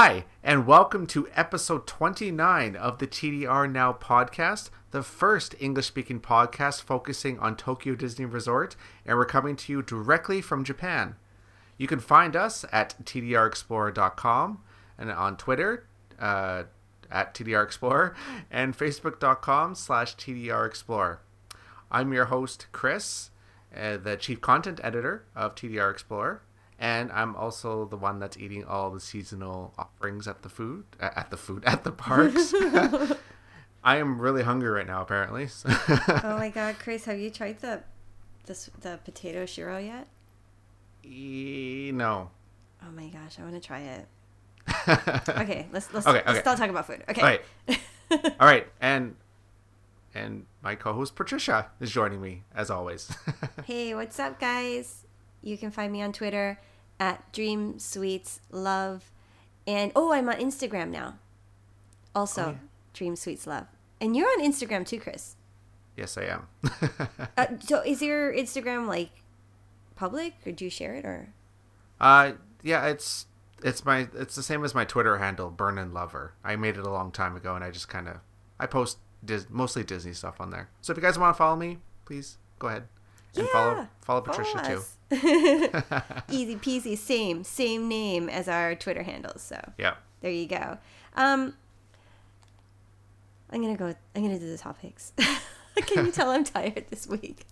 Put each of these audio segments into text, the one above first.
Hi, and welcome to episode 29 of the TDR Now podcast, the first English speaking podcast focusing on Tokyo Disney Resort, and we're coming to you directly from Japan. You can find us at tdrexplorer.com and on Twitter uh, at tdrexplorer and facebook.com slash tdrexplorer. I'm your host, Chris, uh, the chief content editor of TDR Explorer and I'm also the one that's eating all the seasonal offerings at the food at the food at the parks. I am really hungry right now, apparently. oh my god, Chris, have you tried the this the potato shiro yet? E- no. Oh my gosh, I want to try it. okay, let's let's, Okay, let's okay. not talk about food. Okay. All right. All right, and and my co-host Patricia is joining me as always. Hey, what's up, guys? You can find me on Twitter at Dream Sweets Love, and oh, I'm on Instagram now. Also, Oh, yeah. Dream Sweets Love, and you're on Instagram too, Chris. yes, I am. Uh, so, is your Instagram like public, or do you share it, or? uh, yeah, it's it's my it's the same as my Twitter handle, Burn and Lover. I made it a long time ago, and I just kind of I post Dis- mostly Disney stuff on there. So if you guys want to follow me, please go ahead and follow Yeah, follow Patricia too. Easy peasy, same same name as our Twitter handles. So Yeah. there you go. Um, I'm gonna go. I'm gonna do the topics. Can you tell I'm tired this week?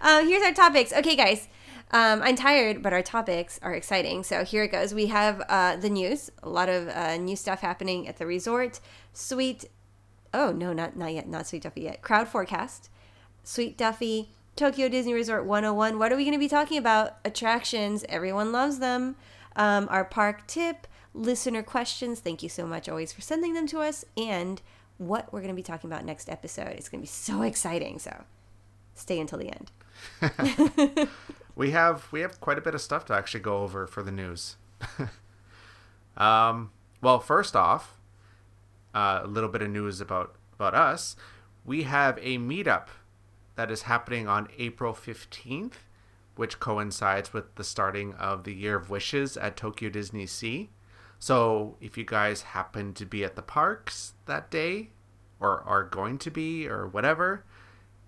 Um, here's our topics. Okay, guys. Um, I'm tired, but our topics are exciting. So here it goes. We have uh, the news. A lot of uh, new stuff happening at the resort. Sweet. Oh no, not not yet. Not Sweet Duffy yet. Crowd forecast. Sweet Duffy. Tokyo Disney Resort 101. What are we going to be talking about? Attractions. Everyone loves them. Um, our park tip, listener questions. Thank you so much always for sending them to us. And what we're going to be talking about next episode. It's going to be so exciting. So stay until the end. we have we have quite a bit of stuff to actually go over for the news. um, well, first off, uh, a little bit of news about about us. We have a meetup that is happening on April fifteenth, which coincides with the starting of the Year of Wishes at Tokyo Disney Sea. So, if you guys happen to be at the parks that day, or are going to be, or whatever,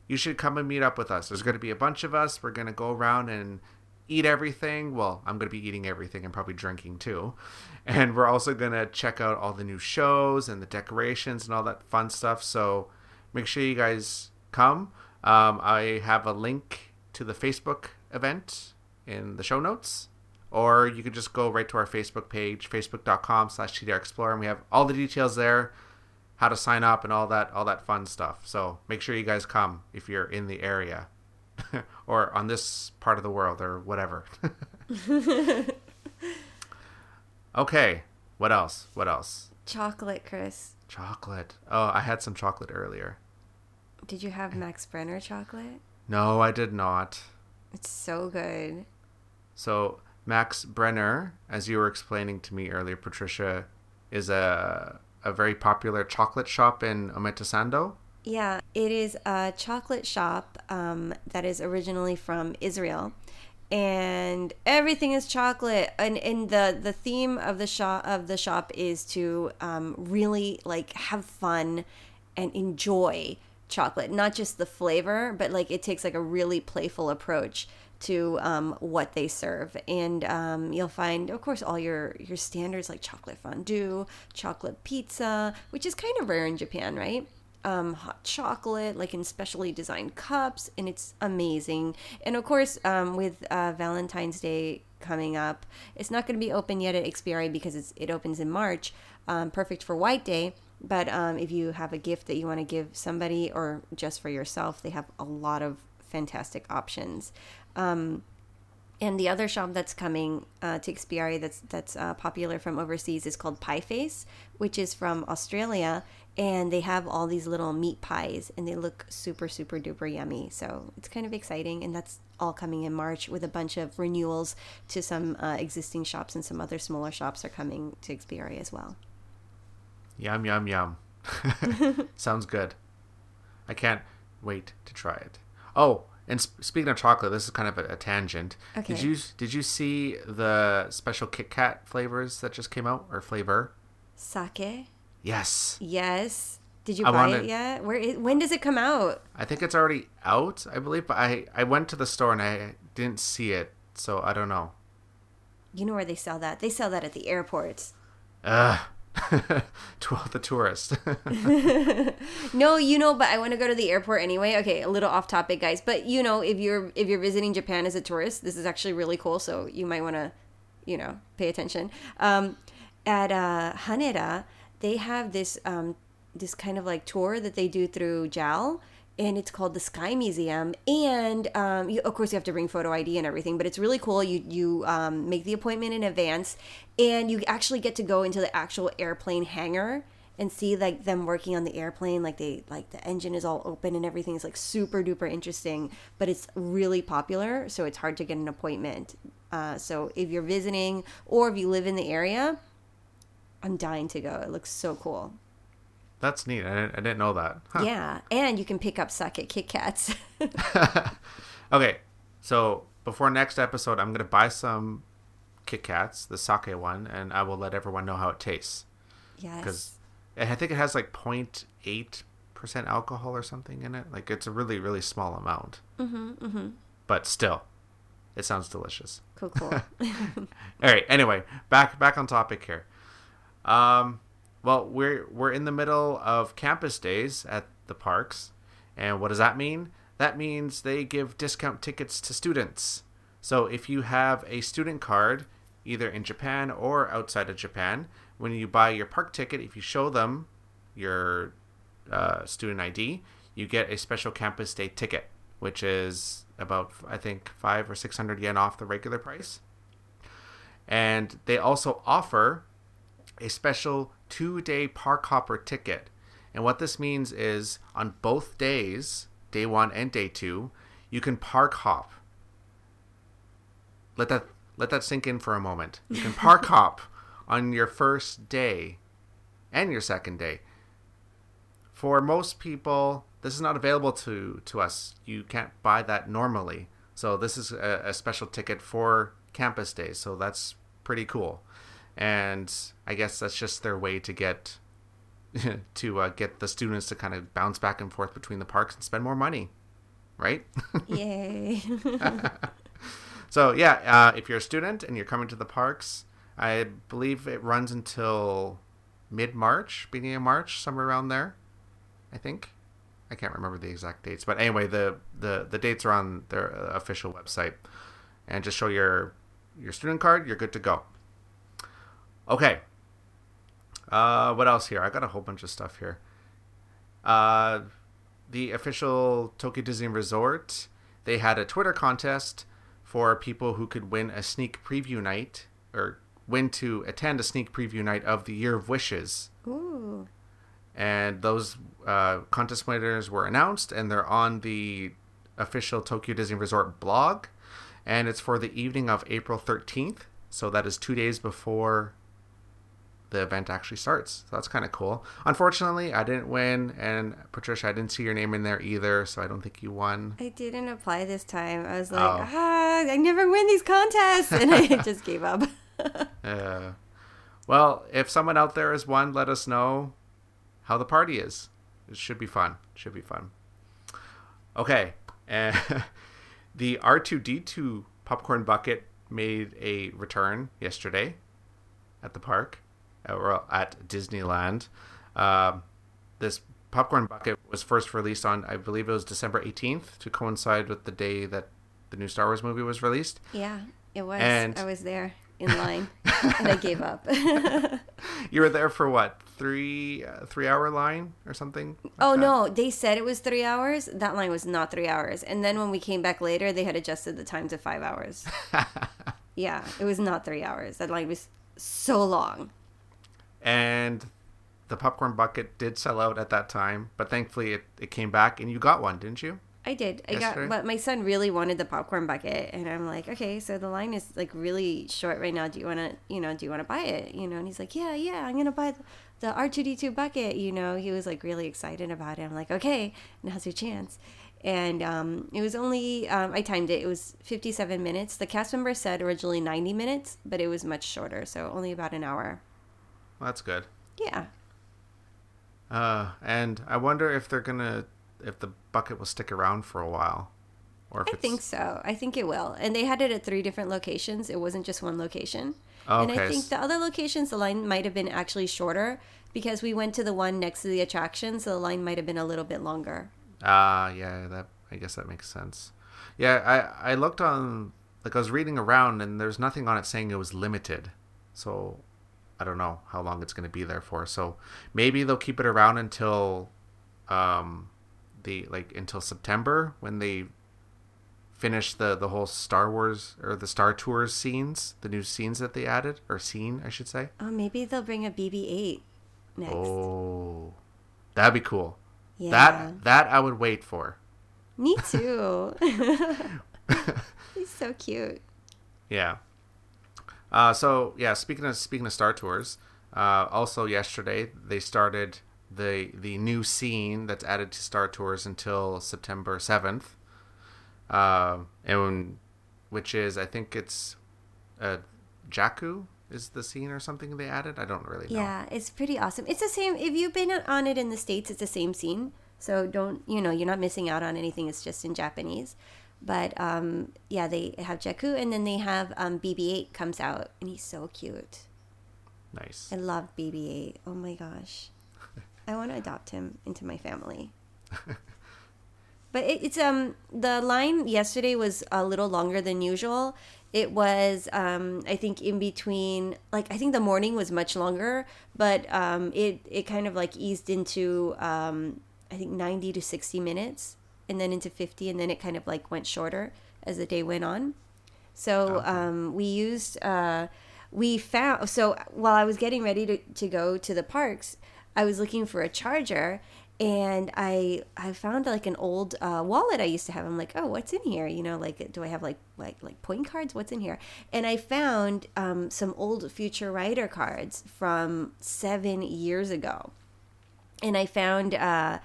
you should come and meet up with us. There's going to be a bunch of us. We're going to go around and eat everything. Well, I'm going to be eating everything and probably drinking too. And we're also going to check out all the new shows and the decorations and all that fun stuff. So make sure you guys come. Um, I have a link to the Facebook event in the show notes. Or you can just go right to our Facebook page, facebook.com slash TDRExplorer, and we have all the details there how to sign up and all that all that fun stuff. So make sure you guys come if you're in the area or on this part of the world or whatever. okay, what else? What else? Chocolate, Chris. Chocolate. Oh, I had some chocolate earlier. Did you have Max Brenner chocolate? No, I did not. It's so good. So Max Brenner, as you were explaining to me earlier, Patricia, is a a very popular chocolate shop in Omotesando. Yeah, it is a chocolate shop um, that is originally from Israel, and everything is chocolate. And, and the the theme of the shop of the shop is to um, really like have fun and enjoy chocolate, not just the flavor, but like it takes like a really playful approach to um, what they serve, and um, you'll find, of course, all your your standards like chocolate fondue, chocolate pizza, which is kind of rare in Japan, right? Um, hot chocolate, like in specially designed cups, and it's amazing. And of course, um, with uh, Valentine's Day coming up, it's not going to be open yet at Ikspiari because it's, it opens in March. Um, perfect for White Day. But um, if you have a gift that you want to give somebody or just for yourself, they have a lot of fantastic options. Um, And the other shop that's coming uh, to Ikspiari that's that's uh, popular from overseas is called Pie Face, which is from Australia, and they have all these little meat pies, and they look super super duper yummy. So it's kind of exciting, and that's all coming in March with a bunch of renewals to some uh, existing shops, and some other smaller shops are coming to Ikspiari as well. Yum yum yum. Sounds good. I can't wait to try it. Oh, and sp- speaking of chocolate, this is kind of a, a tangent. Okay. Did you did you see the special Kit Kat flavors that just came out or flavor? Sake. Yes. Yes. Did you I buy wanna- it yet? Where? Is, when does it come out? I think it's already out, I believe, but I I went to the store and I didn't see it, so I don't know. You know where they sell that? They sell that at the airports. Ugh. all the tourists. No, you know, but I want to go to the airport anyway. Okay, a little off topic, guys. But you know, if you're if you're visiting Japan as a tourist, this is actually really cool. So you might want to, you know, pay attention. Um, at uh, Haneda, they have this um, this kind of like tour that they do through JAL. And it's called the Sky Museum, and um, you, of course you have to bring photo ID and everything. But it's really cool. You you um, make the appointment in advance, and you actually get to go into the actual airplane hangar and see like them working on the airplane like they like the engine is all open and everything is like super duper interesting but it's really popular so it's hard to get an appointment uh, so if you're visiting or if you live in the area i'm dying to go it looks so cool That's neat. I didn't, I didn't know that. Huh. yeah and you can pick up suck at kit kats Okay, so before next episode, I'm gonna buy some Kit Kats, the sake one, and I will let everyone know how it tastes. yes Because I think it has like 0.8 percent alcohol or something in it. Like it's a really really small amount. Mm-hmm, mm-hmm. But still, it sounds delicious. cool cool All right. Anyway, back back on topic here. Um, well, we're we're in the middle of campus days at the parks, and what does that mean? That means they give discount tickets to students. So if you have a student card, either in Japan or outside of Japan, when you buy your park ticket, if you show them your uh, student ID, you get a special campus day ticket, which is about I think five or six hundred yen off the regular price and they also offer a special two day park hopper ticket. And what this means is on both days, day one and day two, you can park hop. Let that let that sink in for a moment. You can park hop on your first day and your second day. For most people, this is not available to, to us. You can't buy that normally. So this is a, a special ticket for campus days. So that's pretty cool. And I guess that's just their way to get to uh, get the students to kind of bounce back and forth between the parks and spend more money, right? yay So yeah, uh, if you're a student and you're coming to the parks, I believe it runs until mid March, beginning of March, somewhere around there. I think. I can't remember the exact dates, but anyway, the the, the dates are on their uh, official website, and just show your your student card, you're good to go. Okay. Uh, what else here? I got a whole bunch of stuff here. Uh, the official Tokyo Disney Resort, they had a Twitter contest for people who could win a sneak preview night or win to attend a sneak preview night of the Year of Wishes. Ooh. And those uh, contest winners were announced, and they're on the official Tokyo Disney Resort blog. And it's for the evening of April 13th. So that is two days before the event actually starts. So that's kind of cool. Unfortunately, I didn't win, and Patricia, I didn't see your name in there either, so I don't think you won. I didn't apply this time. I was like, Oh. ah, I never win these contests, and I just gave up. Uh, well, if someone out there has won, let us know how the party is. It should be fun. Should be fun. Okay, and the R2D2 popcorn bucket made a return yesterday at the park, at Disneyland. Um, this popcorn bucket was first released on, I believe it was December 18th, to coincide with the day that the new Star Wars movie was released. yeah, it was. And- I was there in line, and I gave up. You were there for what? three uh, three hour line or something. like Oh that? no, they said it was three hours. That line was not three hours. And then when we came back later, they had adjusted the time to five hours. yeah, it was not three hours. That line was so long. And the popcorn bucket did sell out at that time, but thankfully it, it came back and you got one, didn't you? I did. I Yesterday? got, but my son really wanted the popcorn bucket, and I'm like, okay, so the line is like really short right now. Do you want to, you know, do you want to buy it? You know, and he's like, yeah, yeah, I'm gonna buy the, the R2D2 bucket. You know, he was like really excited about it. I'm like, okay, now's your chance. And um, it was only um, I timed it. It was 57 minutes. The cast member said originally 90 minutes, but it was much shorter, so only about an hour. Well, that's good. Yeah, Uh, and I wonder if they're gonna if the bucket will stick around for a while, or if I it's, think so. I think it will. And they had it at three different locations. It wasn't just one location. Oh, And I think the other locations, the line might have been actually shorter because we went to the one next to the attraction, so the line might have been a little bit longer. Ah, yeah, that I guess that makes sense. Yeah, I I looked on like I was reading around and there's nothing on it saying it was limited. So I don't know how long it's going to be there for. So maybe they'll keep it around until um the like until September when they finish the the whole Star Wars or the Star Tours scenes, the new scenes that they added or scene, I should say. Oh, maybe they'll bring a BB-8 next. Oh. That'd be cool. yeah. That that I would wait for. Me too. He's so cute. Yeah. Uh, so yeah, speaking of speaking of Star Tours, uh, also yesterday they started the the new scene that's added to Star Tours until September seventh, uh, and which is I think it's uh, Jakku is the scene or something they added. I don't really know. Yeah, it's pretty awesome. It's the same. If you've been on it in the states, it's the same scene. So don't you know? You're not missing out on anything. It's just in Japanese. But um, yeah, they have Jakku, and then they have um, BB-8 comes out, and he's so cute. Nice. I love BB-8. Oh my gosh, I want to adopt him into my family. But it, it's um the line yesterday was a little longer than usual. It was um I think in between like I think the morning was much longer, but um it it kind of like eased into um I think 90 to 60 minutes and then into 50 and then it kind of like went shorter as the day went on. So um, we used uh, we found so while I was getting ready to, to go to the parks, I was looking for a charger and I I found like an old uh, wallet I used to have. I'm like, oh, what's in here? You know, like do I have like like like point cards? What's in here? And I found um, some old Future Rider cards from seven years ago and I found uh,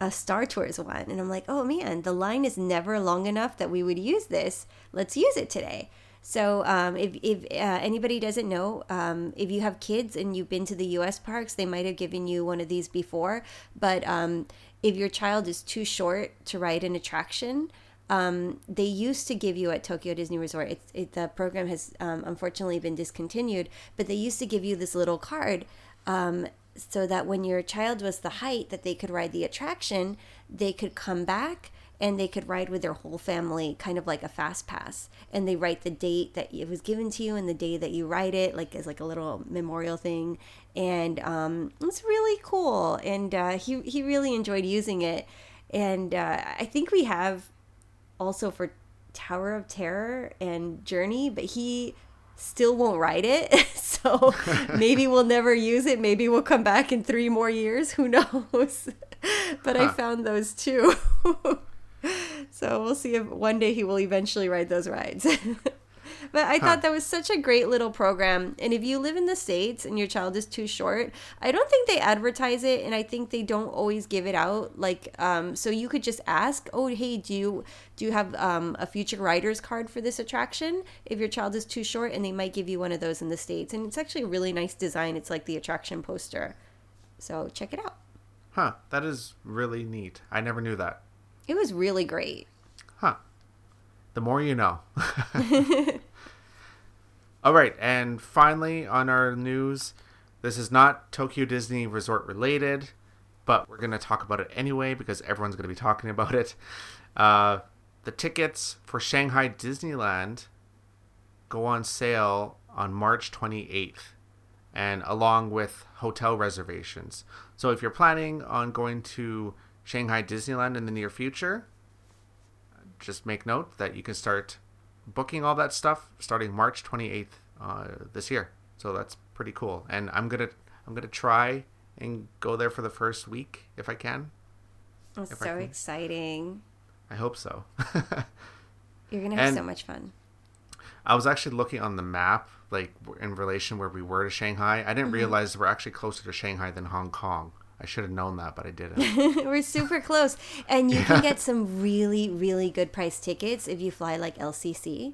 a Star Tours one, and I'm like, oh man, the line is never long enough that we would use this. Let's use it today. So um, if if uh, anybody doesn't know, um, if you have kids and you've been to the U.S. parks, they might have given you one of these before. But um, if your child is too short to ride an attraction, um, they used to give you at Tokyo Disney Resort. It's it, the program has um, unfortunately been discontinued, but they used to give you this little card um, so that when your child was the height that they could ride the attraction, they could come back and they could ride with their whole family, kind of like a fast pass. And they write the date that it was given to you and the day that you ride it, like as like a little memorial thing. And um, it's really cool. And uh, he he really enjoyed using it. And uh, I think we have also for Tower of Terror and Journey, but he still won't ride it. so maybe we'll never use it. Maybe we'll come back in three more years. Who knows? but I found those too. so we'll see if one day he will eventually ride those rides. But I thought that was such a great little program. And if you live in the States and your child is too short, I don't think they advertise it and I think they don't always give it out. Like, um, so you could just ask, oh, hey, do you, do you have um, a future rider's card for this attraction? If your child is too short, and they might give you one of those in the States. And it's actually a really nice design. It's like the attraction poster. So check it out. Huh. That is really neat. I never knew that. It was really great. Huh. The more you know. All right, and finally on our news, this is not Tokyo Disney Resort related, but we're going to talk about it anyway because everyone's going to be talking about it. Uh, the tickets for Shanghai Disneyland go on sale on March 28th. and along with hotel reservations. So if you're planning on going to Shanghai Disneyland in the near future, just make note that you can start booking all that stuff starting March 28th uh, this year. So that's pretty cool. And I'm gonna I'm gonna try and go there for the first week if I can. That's If I so can- exciting. I hope so. You're gonna have And- so much fun. I was actually looking on the map, like in relation where we were to Shanghai. I didn't realize we're actually closer to Shanghai than Hong Kong. I should have known that, but I didn't. We're super close, and you can get some really, really good price tickets if you fly like LCC.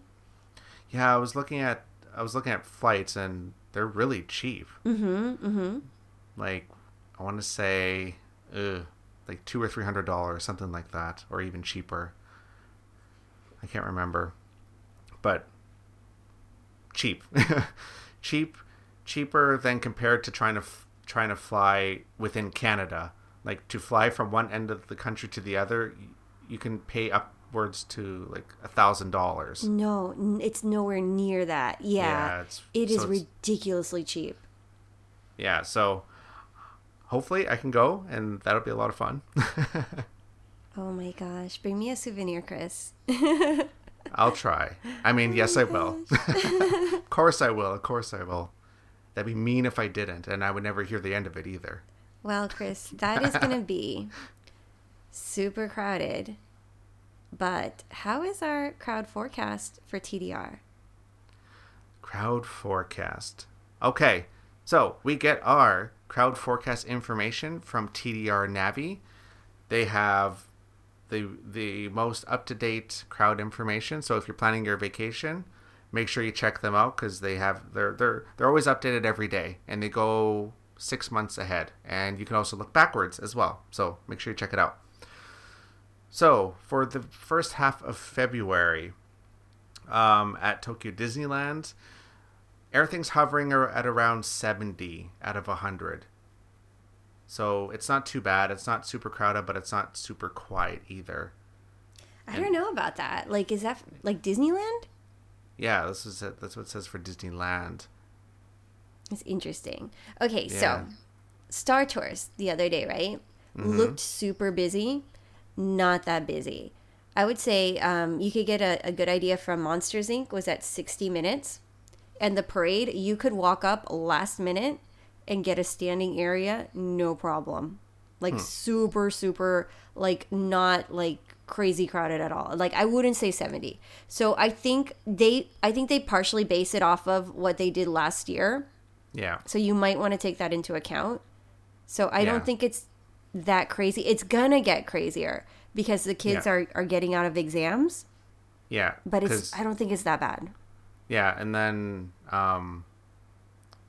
yeah, I was looking at I was looking at flights, and they're really cheap. Mm-hmm. Mm-hmm. Like I want to say, uh, like two or three hundred dollars, something like that, or even cheaper. I can't remember, but cheap, cheap, cheaper than compared to trying to f- trying to fly within Canada. Like to fly from one end of the country to the other, you can pay upwards to like a thousand dollars. No, it's nowhere near that. Yeah, Yeah, it's- it is so it's- ridiculously cheap. Yeah, so hopefully I can go, and that'll be a lot of fun. Oh my gosh, bring me a souvenir, Chris. I'll try. I mean, yes, I will. of course, I will. Of course, I will. That'd be mean if I didn't, and I would never hear the end of it either. Well, Chris, that is going to be super crowded. But how is our crowd forecast for TDR? Crowd forecast. Okay, so we get our crowd forecast information from TDR Navi. They have the the most up to date crowd information. So if you're planning your vacation, make sure you check them out because they have they're they're they're always updated every day and they go six months ahead. And you can also look backwards as well. So make sure you check it out. So for the first half of February, um, at Tokyo Disneyland, everything's hovering at around 70 out of 100. So it's not too bad. It's not super crowded, but it's not super quiet either. I don't know about that. Like, is that like Disneyland? Yeah, this is it. That's what it says for Disneyland. It's interesting. Okay, Yeah. so Star Tours the other day, right? Looked super busy. Not that busy. I would say um, you could get a, a good idea from Monsters Inc. was at 60 minutes. And the parade, you could walk up last minute and get a standing area, no problem. Like super, super, like not like crazy crowded at all. Like I wouldn't say 70. So I think they, I think they partially base it off of what they did last year. Yeah. So you might want to take that into account. So I Yeah. don't think it's that crazy. It's gonna get crazier because the kids Yeah. are, are getting out of exams, Yeah. but it's I don't think it's that bad. yeah, and then um,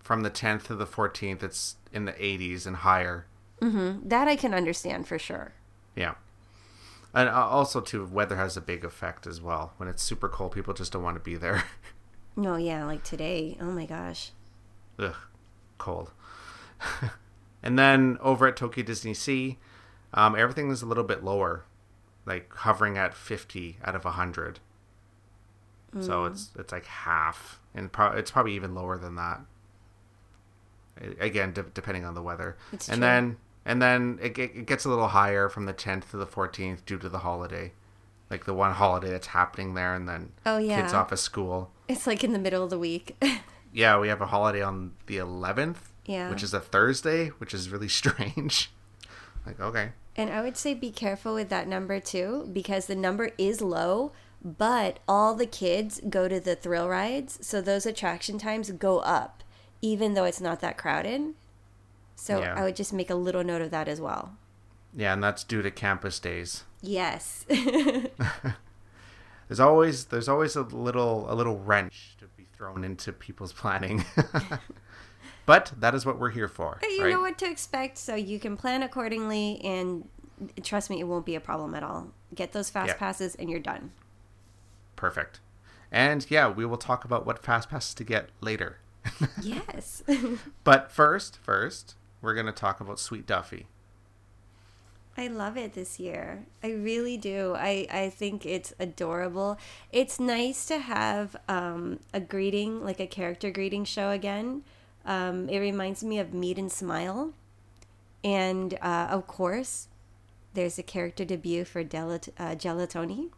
from the 10th to the 14th, it's in the 80s and higher. Mhm. That I can understand for sure. Yeah. And uh, also, too, weather has a big effect as well. When it's super cold, people just don't want to be there. No, yeah, like today. Oh my gosh. Ugh, cold. and then over at Tokyo Disney Sea, um, everything is a little bit lower, like hovering at 50 out of 100. So it's it's like half, and pro- it's probably even lower than that. Again, de- depending on the weather. It's and true. then and then it, it gets a little higher from the 10th to the 14th due to the holiday, like the one holiday that's happening there, and then Oh, yeah. kids off of school. It's like in the middle of the week. Yeah, we have a holiday on the 11th, Yeah. which is a Thursday, which is really strange. like, okay. and I would say be careful with that number too, because the number is low, but all the kids go to the thrill rides, so those attraction times go up, even though it's not that crowded. So Yeah. I would just make a little note of that as well. Yeah, and that's due to campus days. Yes. There's always there's always a little a little wrench to be thrown into people's planning. but that is what we're here for, you right? know what to expect, so you can plan accordingly, and trust me, it won't be a problem at all. Get those fast Yeah. passes, and you're done. Perfect. And yeah, we will talk about what fast passes to get later. Yes. But first, first, we're going to talk about Sweet Duffy. I love it this year. I really do. I, I think it's adorable. It's nice to have um, a greeting, like a character greeting show again. Um, it reminds me of Meet and Smile. And uh, of course, there's a character debut for Delat- uh, Gelatoni.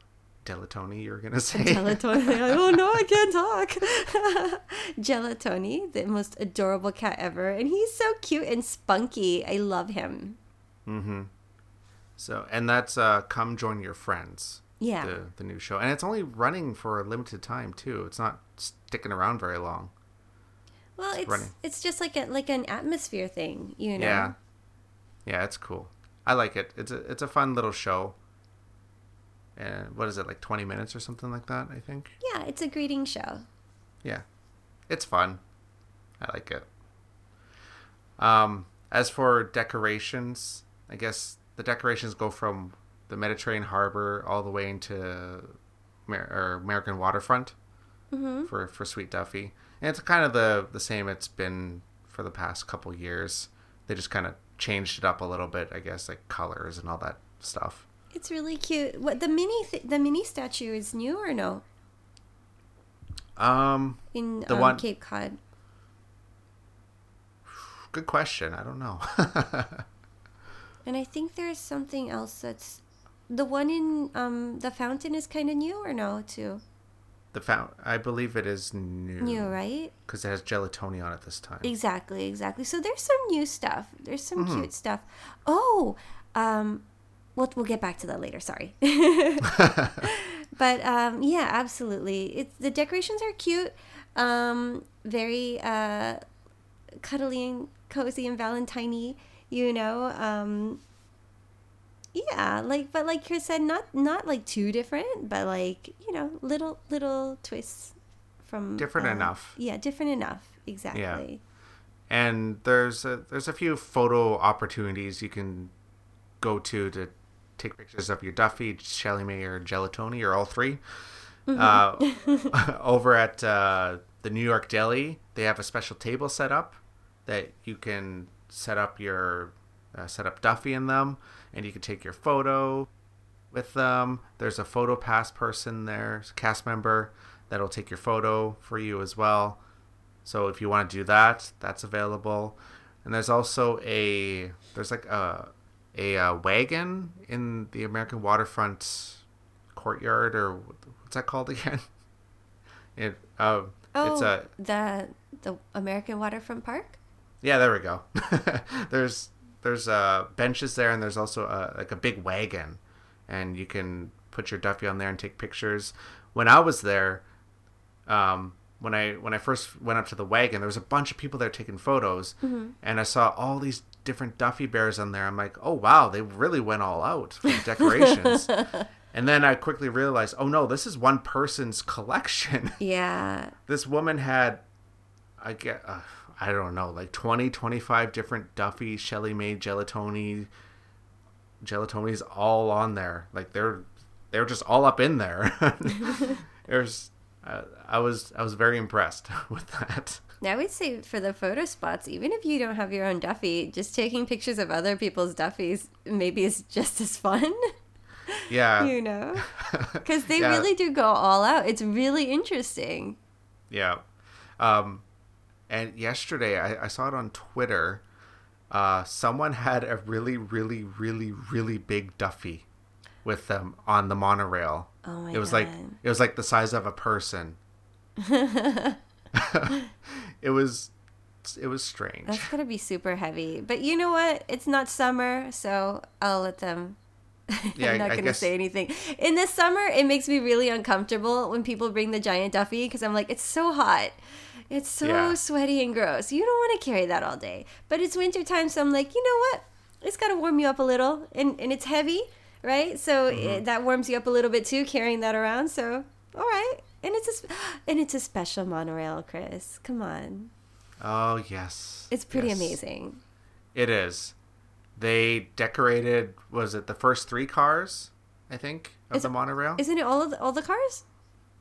Delatoni, you were gonna say. Gelatoni. oh no, I can't talk. Gelatoni, the most adorable cat ever, and he's so cute and spunky. I love him. mm-hmm. So, and that's uh, "Come Join Your Friends." Yeah. The the new show, and it's only running for a limited time too. It's not sticking around very long. Well, it's running. it's just like a like an atmosphere thing, you know. Yeah. Yeah, it's cool. I like it. It's a it's a fun little show. And what is it like 20 minutes or something like that, I think. Yeah, it's a greeting show. Yeah. It's fun. I like it. Um as for decorations, I guess the decorations go from the Mediterranean harbor all the way into Amer- or American waterfront Mm-hmm. for for Sweet Duffy. And it's kind of the the same it's been for the past couple years. They just kind of changed it up a little bit, I guess, like colors and all that stuff. It's really cute. What the mini th- the mini statue is new or no Um, in The um, one- Cape Cod? good question. I don't know. And I think there's something else that's the one in um the fountain is kind of new or no too the fount, I believe it is new. new right Because it has gelatoni on it this time. exactly exactly so there's some new stuff there's some Mm-hmm. cute stuff oh um we'll, we'll get back to that later sorry but um yeah absolutely it's the decorations are cute um very uh cuddly and cozy and valentine you know um yeah like but like chris said not not like too different but like you know little little twists from Different uh, enough. yeah different enough exactly Yeah. and there's a, there's a few photo opportunities you can go to to take pictures of your Duffy, Shelly May, or Gelatoni, or all 3 Mm-hmm. Uh, over at uh, the New York Deli, they have a special table set up that you can set up your uh, set up Duffy in them, and you can take your photo with them. There's a photo pass person there, cast member that'll take your photo for you as well. So if you want to do that, that's available. And there's also a there's like a a uh, wagon in the American waterfront courtyard or what's that called again? It uh, oh it's a the the american waterfront park yeah, there we go. there's there's uh benches there, and there's also a, like a big wagon, and you can put your Duffy on there and take pictures. When I was there, um, when I when I first went up to the wagon, there was a bunch of people there taking photos, and I saw all these different Duffy bears on there. I'm like, oh wow, they really went all out the decorations. and then I quickly realized, oh no, this is one person's collection. yeah this woman had i get uh, i don't know like 20 25 different duffy shelly may gelatoni gelatonis all on there like they're they're just all up in there there's uh, i was i was very impressed with that I would say for the photo spots, even if you don't have your own Duffy, just taking pictures of other people's Duffys maybe is just as fun, yeah you know? Because they Yeah. really do go all out. It's really interesting. Yeah. Um, and yesterday I, I saw it on Twitter. Uh, someone had a really, really, really, really big Duffy with them on the monorail. Oh my it was like it was like the size of a person. it was it was strange. That's going to be super heavy. But you know what? It's not summer, so I'll let them. Yeah, I'm not I to guess- say anything. In the summer, it makes me really uncomfortable when people bring the giant Duffy because I'm like, it's so hot. It's so Yeah. sweaty and gross. You don't want to carry that all day. But it's wintertime, so I'm like, you know what? It's got to warm you up a little. And, and it's heavy, right? So Mm-hmm. it, that warms you up a little bit too, carrying that around. So, all right. And it's a, sp- and it's a special monorail, Chris. Come on. Oh yes. It's pretty Yes. amazing. It is. They decorated was it the first three cars, I think, of Is- the monorail? Isn't it all of the, all the cars?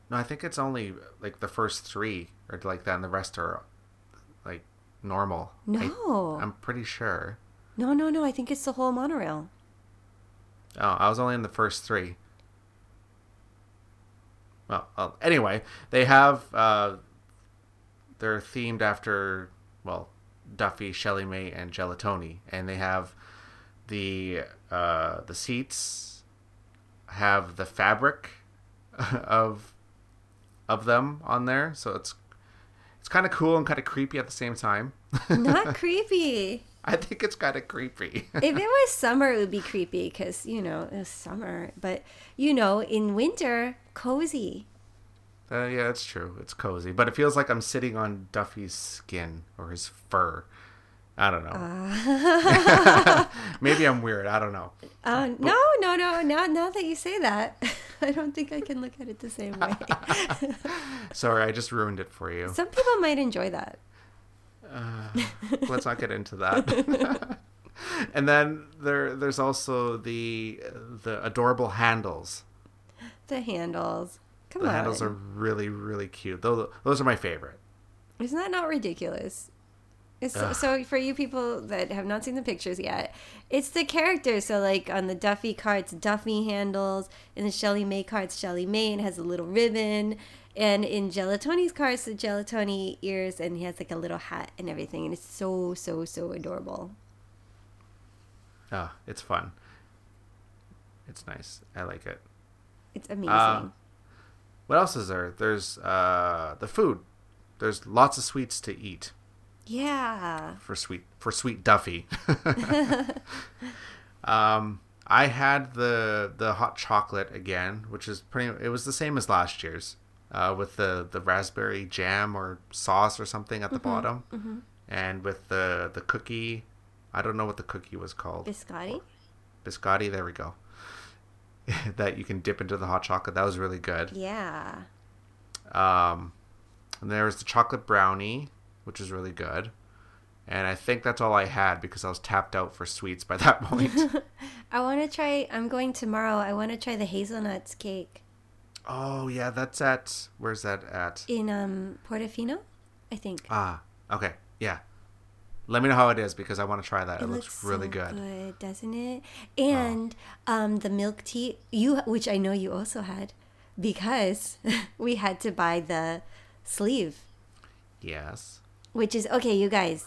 No, I think it's only like the first three or like that, and the rest are like normal. No. I, am pretty sure. no, no, no. I think it's the whole monorail. Oh, I was only in the first three. Well, uh, anyway, they have uh, they're themed after well, Duffy, Shelly May, and Gelatoni, and they have the uh, the seats have the fabric of of them on there, so it's it's kind of cool and kind of creepy at the same time. Not creepy. I think it's kind of creepy. if it was summer, it would be creepy because you know it's summer. But you know, in winter, cozy. Uh, yeah, it's true. It's cozy, but it feels like I'm sitting on Duffy's skin or his fur. I don't know. Uh. Maybe I'm weird. I don't know. Uh, no, no, no. Now, now that you say that, I don't think I can look at it the same way. Sorry, I just ruined it for you. Some people might enjoy that. Uh, let's not get into that. and then there, there's also the the adorable handles. The handles. Come the on. The handles are really, really cute. Those, those are my favorite. Isn't that not ridiculous? So, so, for you people that have not seen the pictures yet, it's the characters. So like on the Duffy cards, Duffy handles. In the Shelly May cards, Shelly May and has a little ribbon. And in Gelatoni's cards, the Gelatoni ears, and he has like a little hat and everything. And it's so so so adorable. Oh, it's fun. It's nice. I like it. It's amazing. Uh, what else is there? There's uh, the food. There's lots of sweets to eat. Yeah. For sweet for sweet Duffy. um, I had the the hot chocolate again, which is pretty. It was the same as last year's, uh, with the the raspberry jam or sauce or something at the mm-hmm, bottom, mm-hmm. and with the the cookie. I don't know what the cookie was called. Biscotti. Biscotti. There we go. that you can dip into the hot chocolate. That was really good. Yeah. Um, and there was the chocolate brownie, which was really good. And I think that's all I had because I was tapped out for sweets by that point. I want to try. I'm going tomorrow. I want to try the hazelnuts cake. Oh yeah, that's at where's that at? In um Portofino, I think. Ah, okay, yeah. Let me know how it is because I want to try that. It, It looks, looks really so good. good, doesn't it? And um, the milk tea, you which I know you also had, because we had to buy the sleeve, Yes. which is okay, you guys.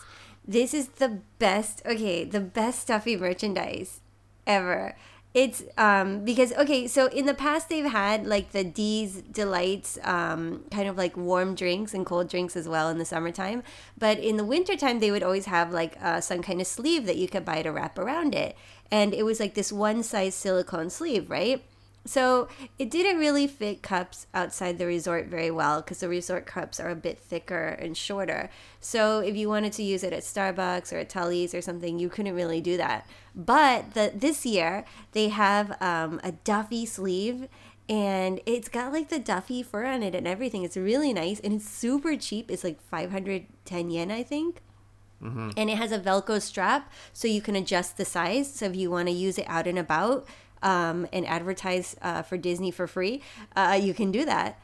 This is the best. Okay, the best Duffy merchandise ever. It's um because okay, so in the past they've had like the D's delights, um, kind of like warm drinks and cold drinks as well in the summertime. But in the wintertime they would always have like uh, some kind of sleeve that you could buy to wrap around it, and it was like this one size silicone sleeve, right? So it didn't really fit cups outside the resort very well because the resort cups are a bit thicker and shorter. So if you wanted to use it at Starbucks or at Tully's or something, you couldn't really do that. But the, this year they have um, a Duffy sleeve and it's got like the Duffy fur on it and everything. It's really nice and it's super cheap. It's like 510 yen, I think. Mm-hmm. And it has a Velcro strap so you can adjust the size. So if you want to use it out and about, um, and advertise uh, for Disney for free, uh, you can do that,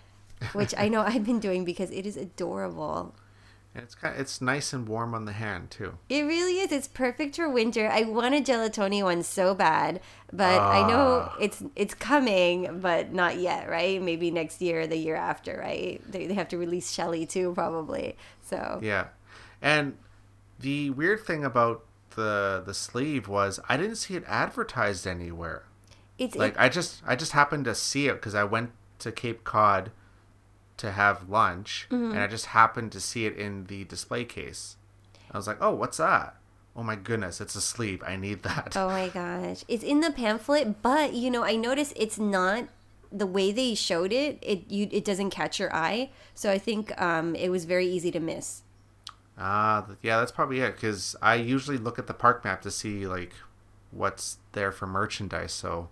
which I know I've been doing because it is adorable. It's kind of, it's nice and warm on the hand too. It really is. It's perfect for winter. I want a gelatoni one so bad, but I know it's it's coming, but not yet, right? Maybe next year or the year after, right? They, they have to release Shelly too, probably. So Yeah, and the weird thing about the the sleeve was I didn't see it advertised anywhere. It's like it, I just I just happened to see it because I went to Cape Cod to have lunch, Mm-hmm. and I just happened to see it in the display case. I was like, "Oh, what's that? Oh my goodness, it's a sleeve. I need that." Oh my gosh. It's in the pamphlet, but you know, I noticed it's not the way they showed it, it you it doesn't catch your eye. So I think um it was very easy to miss. Ah, th- yeah, that's probably it. Because I usually look at the park map to see like what's there for merchandise. So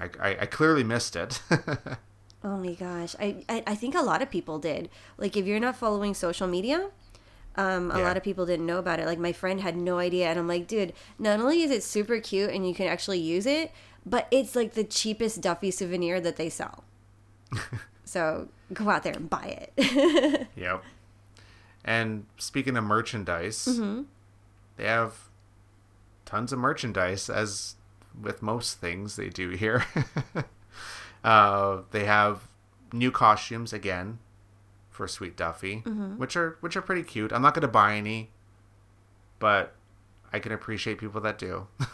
I I, I clearly missed it. Oh my gosh. I, I I think a lot of people did. Like if you're not following social media, um, a Yeah. lot of people didn't know about it. Like my friend had no idea and I'm like, dude, not only is it super cute and you can actually use it, but it's like the cheapest Duffy souvenir that they sell. so go out there and buy it. Yep. And speaking of merchandise, Mm-hmm. they have tons of merchandise, as with most things they do here. uh, they have new costumes again for Sweet Duffy, Mm-hmm. which are which are pretty cute. I'm not going to buy any but I can appreciate people that do.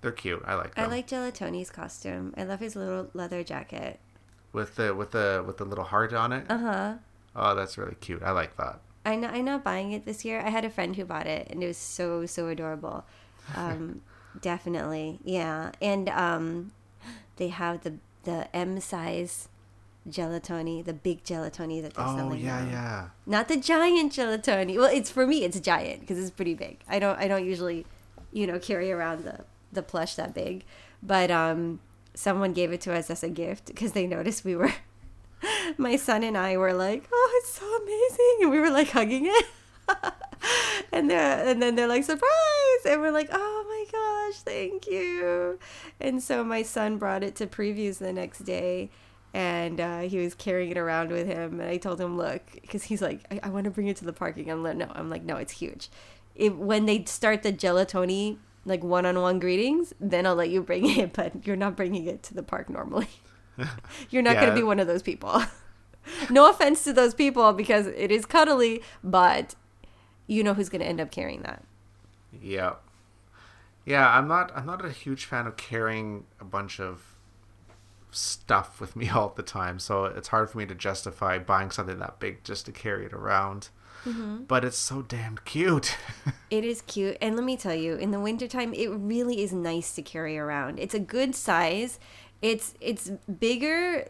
They're cute. I like them. I like Gelatoni's costume. I love his little leather jacket. with the with the with the little heart on it. Uh huh. Oh, that's really cute. I like that. I know, I'm not buying it this year. I had a friend who bought it, and it was so so adorable. Um, definitely, yeah. And um, they have the the M size gelatoni, the big gelatoni that they're Oh selling. yeah, now. yeah. Not the giant gelatoni. Well, it's for me. It's giant because it's pretty big. I don't I don't usually, you know, carry around the the plush that big, but um, someone gave it to us as a gift because they noticed we were. My son and I were like, "Oh, it's so amazing!" and we were like hugging it. and they and then they're like surprise and we're like oh my gosh thank you. And so my son brought it to previews the next day and uh, he was carrying it around with him and i told him look because he's like i, I want to bring it to the parking. I'm like no i'm like no it's huge. It, when they start the gelatoni like one-on-one greetings then i'll let you bring it but you're not bringing it to the park normally. You're not gonna be one of those people. No offense to those people because it is cuddly but you know who's going to end up carrying that Yeah. Yeah, I'm not I'm not a huge fan of carrying a bunch of stuff with me all the time, so it's hard for me to justify buying something that big just to carry it around. Mm-hmm. But it's so damn cute. It is cute. And let me tell you, in the wintertime, it really is nice to carry around. It's a good size. It's it's bigger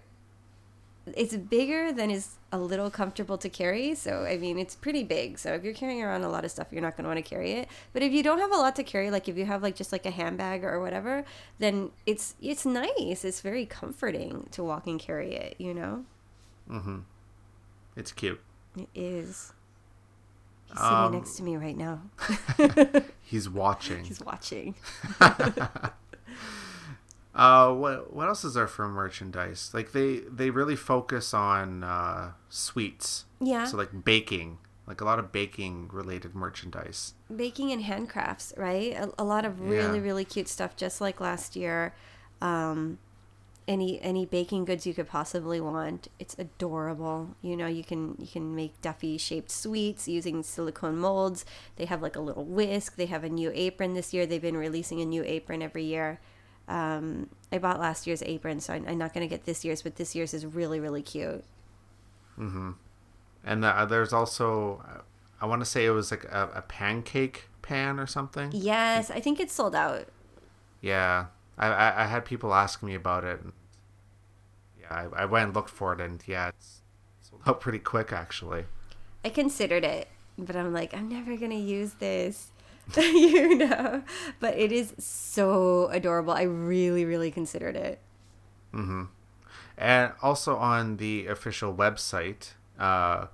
it's bigger than is a little comfortable to carry. So I mean it's pretty big. So if you're carrying around a lot of stuff, you're not gonna want to carry it. But if you don't have a lot to carry, like if you have like just like a handbag or whatever, then it's it's nice. It's very comforting to walk and carry it, you know? Mhm. It's cute. It is. He's sitting Um, next to me right now. He's watching. He's watching. Uh, what what else is there for merchandise? Like they they really focus on uh, sweets. Yeah. So like baking, like a lot of baking related merchandise. baking and handcrafts, right? A, a lot of really Yeah. really cute stuff, just like last year. Um, any any baking goods you could possibly want. It's adorable. You know, you can you can make Duffy shaped sweets using silicone molds. They have like a little whisk. They have a new apron this year. They've been releasing a new apron every year. Um, I bought last year's apron, so I'm, not going to get this year's, but this year's is really really cute. Mm-hmm. And uh, there's also, uh, I want to say it was like a, a pancake pan or something. Yes, I think it's sold out. Yeah, I, I, I had people asking me about it. Yeah, I, I went and looked for it, and yeah, it's sold out pretty quick actually. I considered it, but I'm like, I'm never gonna use this, you know. But it is so adorable. I really, really considered it. And also on the official website, uh,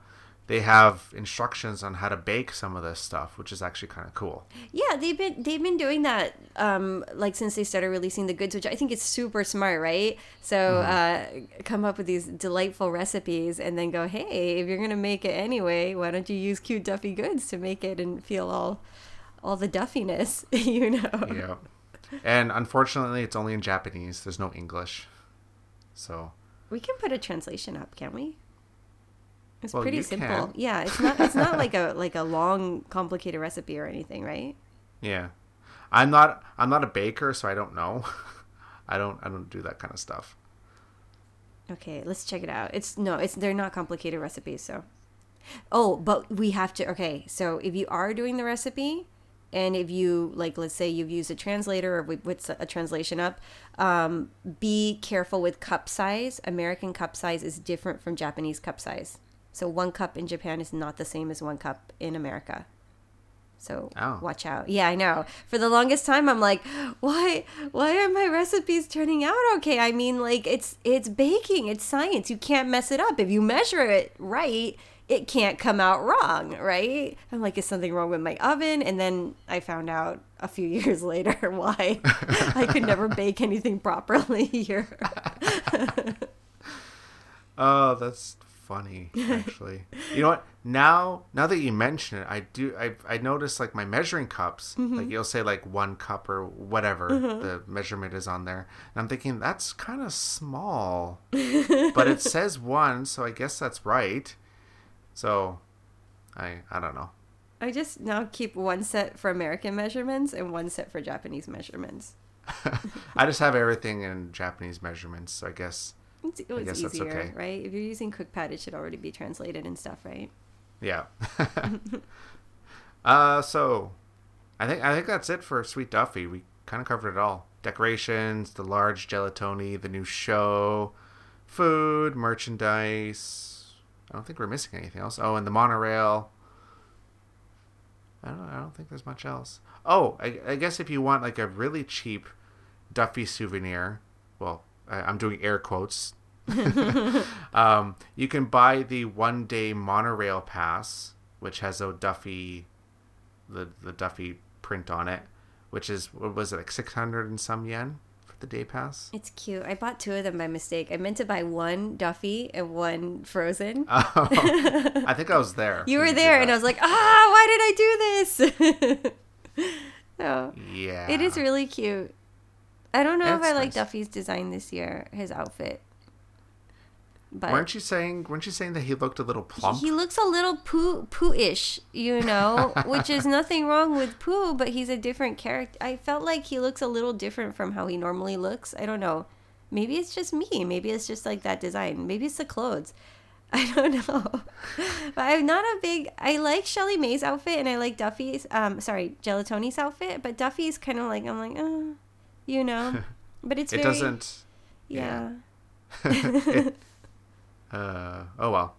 they have instructions on how to bake some of this stuff, which is actually kind of cool. Yeah, they've been they've been doing that um, like since they started releasing the goods, which I think is super smart, right? So uh, come up with these delightful recipes and then go, hey, if you're gonna make it anyway, why don't you use cute Duffy goods to make it and feel all all the Duffiness, you know? Yeah. and unfortunately, it's only in Japanese. There's no English. So We can put a translation up, can't we? It's Well, pretty simple. can. Yeah, it's not it's not like a like a long complicated recipe or anything, right? yeah, I'm not I'm not a baker, so I don't know. I don't I don't do that kind of stuff. Okay, let's check it out. It's no, it's they're not complicated recipes, so. Oh, but we have to okay, so if you are doing the recipe and if you like let's say you've used a translator or we put a translation up, um, be careful with cup size. American cup size is different from Japanese cup size. So one cup in Japan is not the same as one cup in America. So Oh. watch out. Yeah, I know. For the longest time I'm like, why why are my recipes turning out okay? I mean like it's it's baking, it's science. You can't mess it up. If you measure it right, it can't come out wrong, right? I'm like, is something wrong with my oven? And then I found out a few years later why I could never bake anything properly here. Oh, that's funny actually. you know what? Now now that you mention it, I do I I noticed like my measuring cups, Mm-hmm. like you'll say like one cup or whatever the measurement is on there. And I'm thinking that's kind of small. but it says one, so I guess that's right. So I I don't know. I just now keep one set for American measurements and one set for Japanese measurements. I just have everything in Japanese measurements, so I guess. It's, it was easier, okay. right? If you're using CookPad, it should already be translated and stuff, right? Yeah. uh, so I think I think that's it for Sweet Duffy. We kind of covered it all: decorations, the large gelatoni, the new show, food, merchandise. I don't think we're missing anything else. Oh, and the monorail. I don't. I don't think there's much else. Oh, I, I guess if you want like a really cheap Duffy souvenir, well, I, I'm doing air quotes. um, you can buy the one day monorail pass, which has a Duffy, the the Duffy print on it, which is what was it like six hundred and some yen the day pass? It's cute. I bought two of them by mistake. I meant to buy one Duffy and one Frozen. Oh, I think I was there. you were there, and. I was like, ah, why did I do this? no, yeah, it is really cute. I don't know if It's I like. Duffy's design this year, his outfit. But weren't you saying? weren't you saying that he looked a little plump? he looks a little poo poo-ish, you know, which is nothing wrong with poo, but he's a different character. I felt like he looks a little different from how he normally looks. I don't know. Maybe it's just me. Maybe it's just like that design. Maybe it's the clothes. I don't know. but I'm not a big I like Shelly May's outfit and I like Duffy's um sorry, Gelatoni's outfit, but Duffy's kind of like I'm like, uh, you know. But it's it very doesn't. yeah. it, uh, oh well.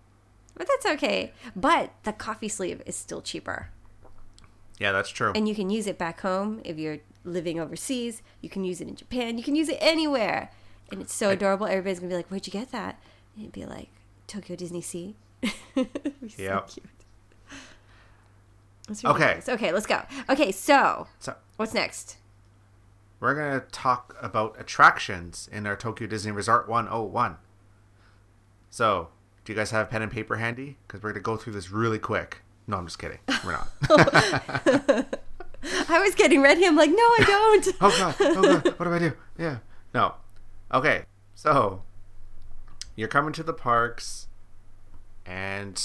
But that's okay. But the coffee sleeve is still cheaper. Yeah, that's true. and you can use it back home if you're living overseas. You can use it in Japan. You can use it anywhere, and it's so adorable. Everybody's gonna be like, "Where'd you get that?" And it'd be like Tokyo Disney Sea. It'd so cute. Okay. Okay, let's go. Okay, so So what's next? we're gonna talk about attractions in our Tokyo Disney Resort 101. So, do you guys have pen and paper handy? Because we're gonna go through this really quick. No, I'm just kidding. We're not. I was getting ready. I'm like, no, I don't. oh god, oh god, what do I do? Yeah, no. Okay, so you're coming to the parks, and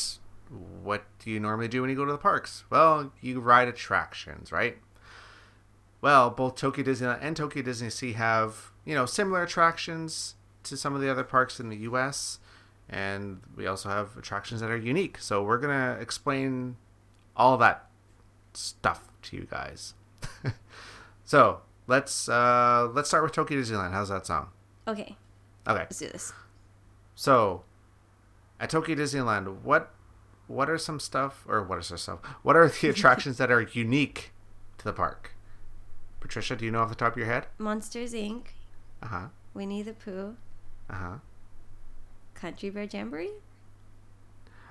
what do you normally do when you go to the parks? Well, you ride attractions, right? Well, both Tokyo Disneyland and Tokyo Disney Sea have you know similar attractions to some of the other parks in the U.S. And we also have attractions that are unique. So we're gonna explain all that stuff to you guys. so let's uh, let's start with Tokyo Disneyland. How's that sound? okay, Okay, let's do this. so at Tokyo Disneyland, what what are some stuff or what is some stuff? What are the attractions that are unique to the park? Patricia, do you know off the top of your head? Monsters Inc., Uh huh. Winnie the Pooh, Uh huh. Country Bear Jamboree,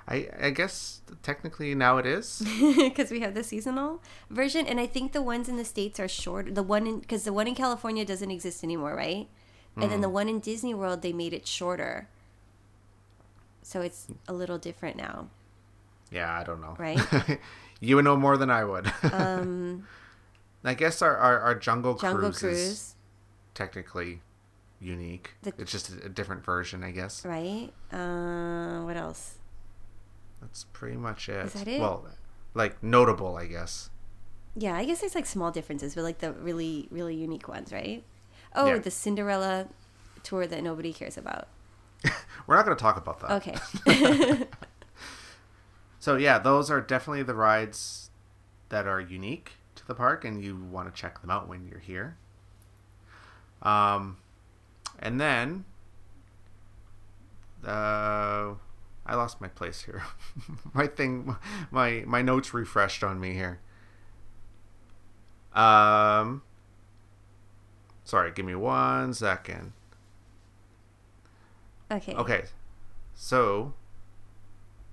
I I guess technically now it is. because we have the seasonal version, and I think the ones in the states are short. The one in because the one in California doesn't exist anymore, right? And then the one in Disney World they made it shorter, so it's a little different now, Yeah, I don't know. right? you would know more than I would. Um, I guess our, our, our Jungle, Jungle Cruise, Cruise, is technically unique. The- it's just a, a different version, I guess. right? Uh, what else? That's pretty much it. Is that it? Well, like notable, I guess. Yeah, I guess there's like small differences, but like the really really unique ones, right? Oh, Yeah. the Cinderella tour that nobody cares about. We're not going to talk about that. Okay. So yeah, those are definitely the rides that are unique to the park, and you want to check them out when you're here. Um, and then, uh, I lost my place here. my thing, my my notes refreshed on me here. Um, sorry, give me one second. okay. Okay, so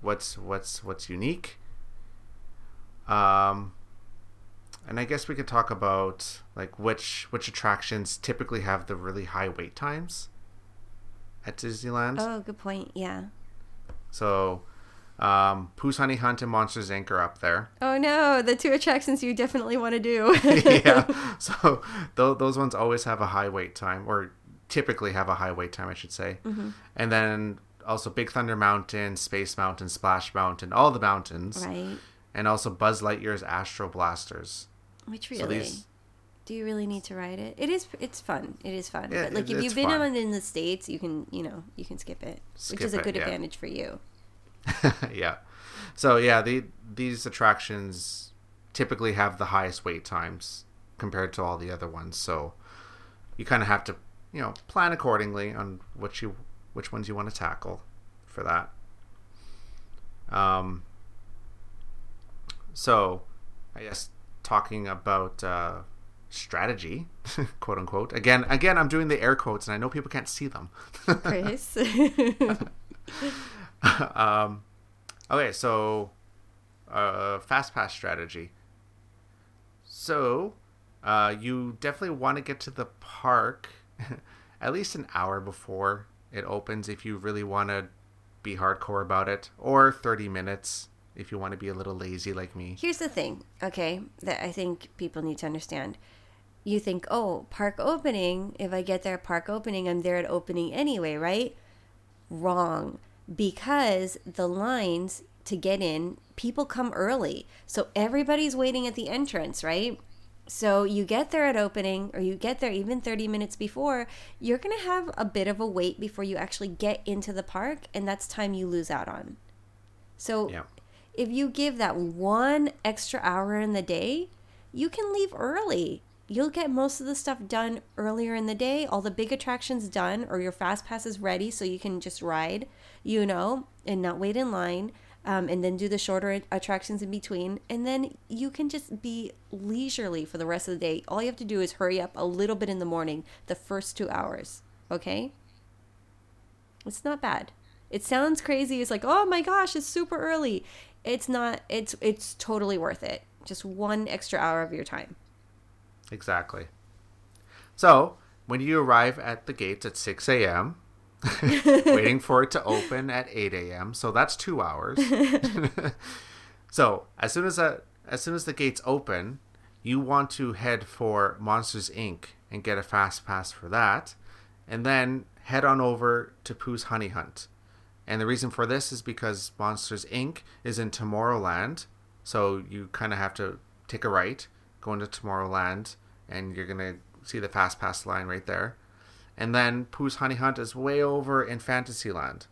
what's what's what's unique? Um, and I guess we could talk about like which which attractions typically have the really high wait times at Disneyland. Oh, good point. Yeah. So, um, Pooh's Honey Hunt and Monsters Inc. are up there. Oh no, the two attractions you definitely want to do. yeah. So th- those ones always have a high wait time, or typically have a high wait time, I should say. And then also Big Thunder Mountain, Space Mountain, Splash Mountain, all the mountains. right. and also Buzz Lightyear's Astro Blasters. Which So really? these- Do you really need to ride it? It is. It's fun. It is fun. Yeah, but like, it- if you've been fun. on in the states, you can, you know, you can skip it, which Skip is a it, good yeah. advantage for you. yeah. So yeah, the these attractions typically have the highest wait times compared to all the other ones. So you kind of have to, you know, plan accordingly on what you which ones you want to tackle for that. Um so I guess talking about uh strategy, quote unquote. Again, again I'm doing the air quotes and I know people can't see them. Chris. um, okay, so uh, fast pass strategy. So uh, you definitely want to get to the park at least an hour before it opens if you really want to be hardcore about it, or 30 minutes if you want to be a little lazy like me. Here's the thing, okay, that I think people need to understand. You think, oh, park opening, if I get there at park opening, I'm there at opening anyway, right? Wrong. Because the lines to get in, people come early. So everybody's waiting at the entrance, right? So you get there at opening, or you get there even 30 minutes before, you're going to have a bit of a wait before you actually get into the park, and that's time you lose out on. So Yeah. if you give that one extra hour in the day, you can leave early. You'll get most of the stuff done earlier in the day, all the big attractions done, or your fast pass is ready so you can just ride, you know, and not wait in line, um, and then do the shorter attractions in between. And then you can just be leisurely for the rest of the day. All you have to do is hurry up a little bit in the morning, the first two hours, okay? It's not bad. It sounds crazy. It's like, oh my gosh, it's super early. It's not. It's it's totally worth it. Just one extra hour of your time. Exactly. So, when you arrive at the gates at 6 a.m., waiting for it to open at 8 a.m., so that's two hours. so, as soon as that, as soon as the gates open, you want to head for Monsters Inc. and get a fast pass for that, and then head on over to Pooh's Honey Hunt. And the reason for this is because Monsters Inc. is in Tomorrowland, so you kind of have to take a right, go into Tomorrowland, and you're gonna see the fast pass line right there. And then Pooh's Honey Hunt is way over in Fantasyland,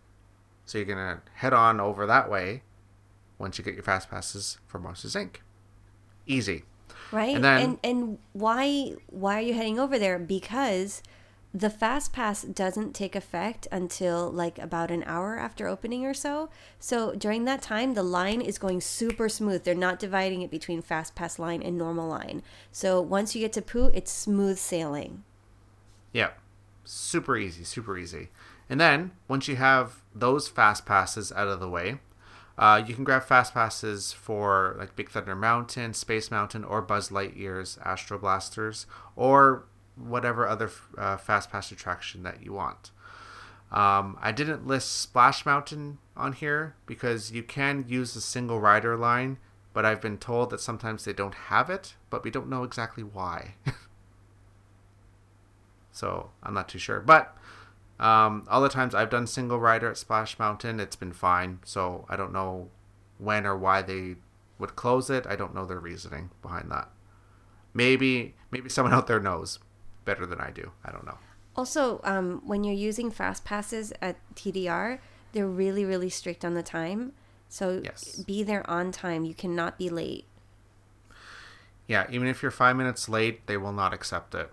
so you're gonna head on over that way once you get your fast passes for Monsters Inc. Easy. Right? And then- and and why why are you heading over there? Because the fast pass doesn't take effect until like about an hour after opening or so. So during that time the line is going super smooth. They're not dividing it between fast pass line and normal line. So once you get to Pooh, it's smooth sailing. Yeah. Super easy, super easy. And then once you have those fast passes out of the way, uh, you can grab fast passes for like Big Thunder Mountain, Space Mountain, or Buzz Lightyear's Astro Blasters, or whatever other uh, fast pass attraction that you want. Um, I didn't list Splash Mountain on here because you can use a single rider line, but I've been told that sometimes they don't have it, but we don't know exactly why. so I'm not too sure. But um, all the times I've done single rider at Splash Mountain, it's been fine. So I don't know when or why they would close it. I don't know their reasoning behind that. Maybe maybe someone out there knows better than I do. I don't know. Also, um, when you're using fast passes at TDR, they're really, really strict on the time. So Yes. be there on time. You cannot be late. Yeah, even if you're five minutes late, they will not accept it.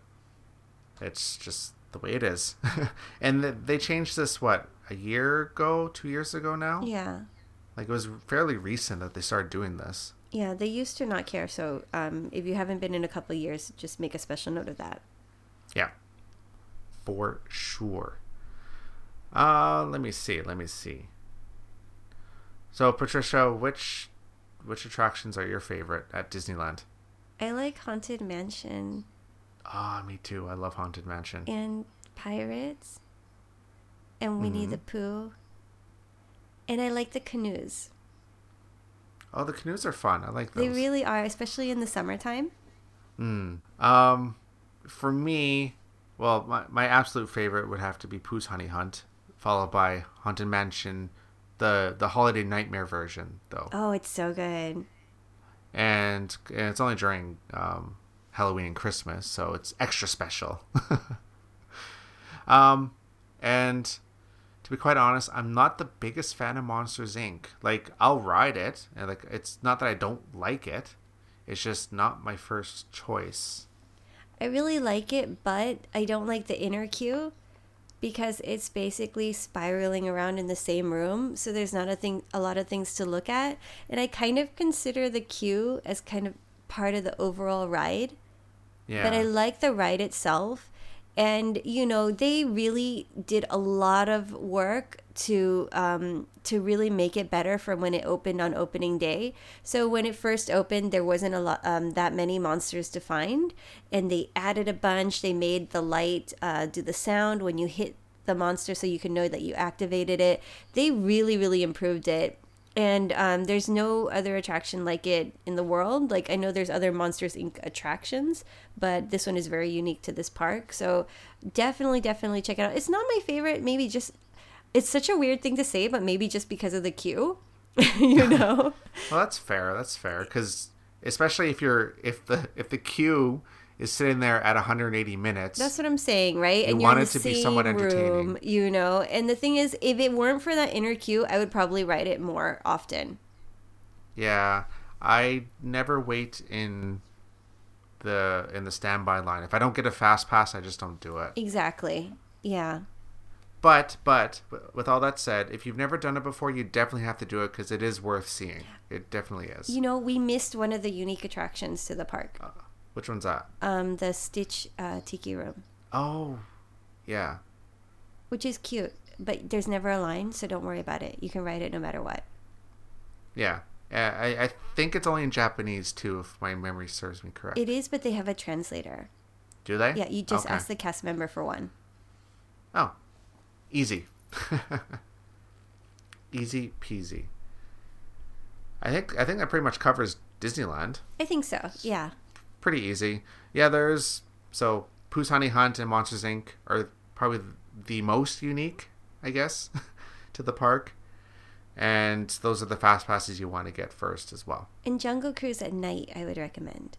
It's just the way it is. and they changed this what a year ago, two years ago now. Yeah. Like it was fairly recent that they started doing this. Yeah, they used to not care. So um, if you haven't been in a couple of years, just make a special note of that. Yeah, for sure. Uh, let me see. Let me see. So, Patricia, which which attractions are your favorite at Disneyland? I like Haunted Mansion Ah, me too. I love Haunted Mansion. and Pirates and Winnie Mhm. the Pooh. And I like the canoes. Oh, the canoes are fun. I like those. They really are, especially in the summertime. Mm. Um, for me, well, my, my absolute favorite would have to be Pooh's Honey Hunt, followed by Haunted Mansion, the the Holiday Nightmare version, though. Oh, it's so good. and, and it's only during um, Halloween and Christmas, so it's extra special. um, and to be quite honest, I'm not the biggest fan of Monsters Inc. Like I'll ride it, and like it's not that I don't like it. It's just not my first choice. I really like it, but I don't like the inner queue because it's basically spiraling around in the same room, so there's not a thing a lot of things to look at, and I kind of consider the queue as kind of part of the overall ride. Yeah. But I like the ride itself and you know they really did a lot of work to um, to really make it better from when it opened on opening day. So when it first opened, there wasn't a lot um, that many monsters to find, and they added a bunch. They made the light uh, do the sound when you hit the monster, so you can know that you activated it. They really really improved it and um, there's no other attraction like it in the world. Like I know there's other Monsters Inc. attractions, but this one is very unique to this park. So definitely, definitely check it out. It's not my favorite. Maybe just it's such a weird thing to say, but maybe just because of the queue, you know. well, that's fair. That's fair because especially if you're if the if the queue is sitting there at 180 minutes. That's what I'm saying, right? You and want it to be somewhat entertaining, room, you know. And the thing is, if it weren't for that inner queue, I would probably write it more often. Yeah, I never wait in the in the standby line. If I don't get a fast pass, I just don't do it. Exactly. Yeah. But but with all that said, if you've never done it before, you definitely have to do it because it is worth seeing. It definitely is. You know, we missed one of the unique attractions to the park. Uh, which one's that? Um, the Stitch uh, Tiki Room. Oh, yeah. Which is cute, but there's never a line, so don't worry about it. You can write it no matter what. Yeah. I, I think it's only in Japanese too, if my memory serves me correct. It is, but they have a translator. Do they? Yeah, you just okay. ask the cast member for one. Oh, easy. easy peasy. I think I think that pretty much covers Disneyland. I think so. Yeah pretty easy. Yeah, there's so Pooh's Honey Hunt and Monsters Inc. are probably the most unique, I guess, to the park. And those are the fast passes you want to get first as well. And Jungle Cruise at night, I would recommend.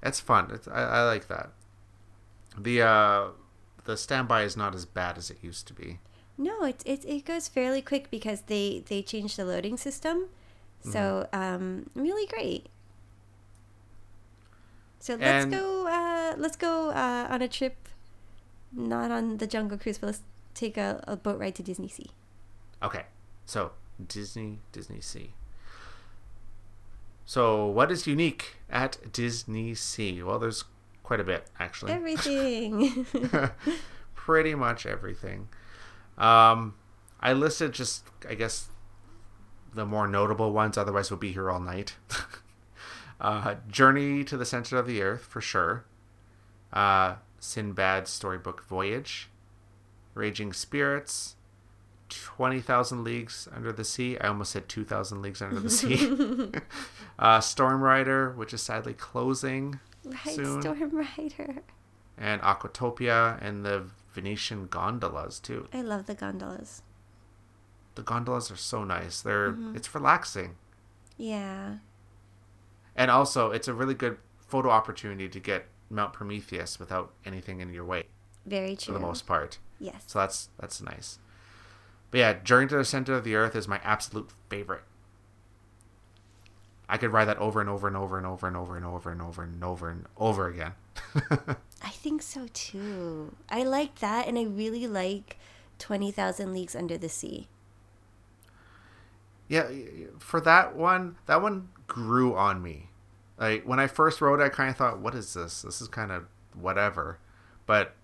It's fun. It's, I, I like that. The uh, the standby is not as bad as it used to be. No, it it, it goes fairly quick because they they changed the loading system. So mm-hmm. um, really great. So let's and go. Uh, let's go uh, on a trip, not on the Jungle Cruise, but let's take a, a boat ride to Disney Sea. Okay, so Disney Disney Sea. So what is unique at Disney Sea? Well, there's quite a bit actually. Everything. Pretty much everything. Um, I listed just I guess the more notable ones. Otherwise, we'll be here all night. Uh, Journey to the Center of the Earth, for sure. Uh, Sinbad's Storybook Voyage. Raging Spirits. 20,000 Leagues Under the Sea. I almost said 2,000 Leagues Under the Sea. uh, Storm Rider, which is sadly closing right, soon. Storm Rider. And Aquatopia and the Venetian gondolas, too. I love the gondolas. The gondolas are so nice. They're mm-hmm. It's relaxing. Yeah and also it's a really good photo opportunity to get Mount Prometheus without anything in your way. Very true. For the most part. Yes. So that's that's nice. But yeah, Journey to the Center of the Earth is my absolute favorite. I could ride that over and over and over and over and over and over and over and over and over again. I think so too. I like that, and I really like Twenty Thousand Leagues Under the Sea. Yeah, for that one, that one grew on me. Like when I first wrote it, I kind of thought, "What is this? This is kind of whatever." But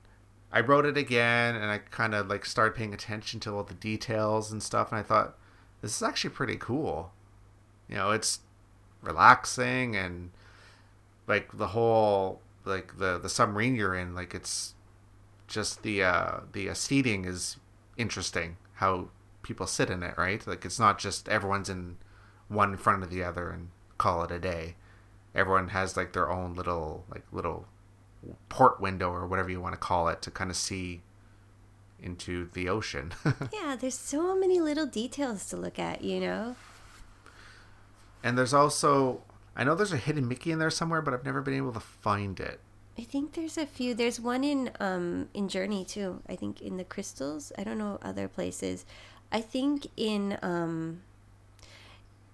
I wrote it again, and I kind of like started paying attention to all the details and stuff, and I thought, "This is actually pretty cool." You know, it's relaxing and like the whole like the the submarine you're in, like it's just the uh the uh, seating is interesting. How people sit in it, right? Like it's not just everyone's in one in front of the other and call it a day. Everyone has like their own little like little port window or whatever you want to call it to kind of see into the ocean. yeah, there's so many little details to look at, you know. And there's also I know there's a hidden Mickey in there somewhere, but I've never been able to find it. I think there's a few. There's one in um in Journey too. I think in the crystals. I don't know other places. I think in um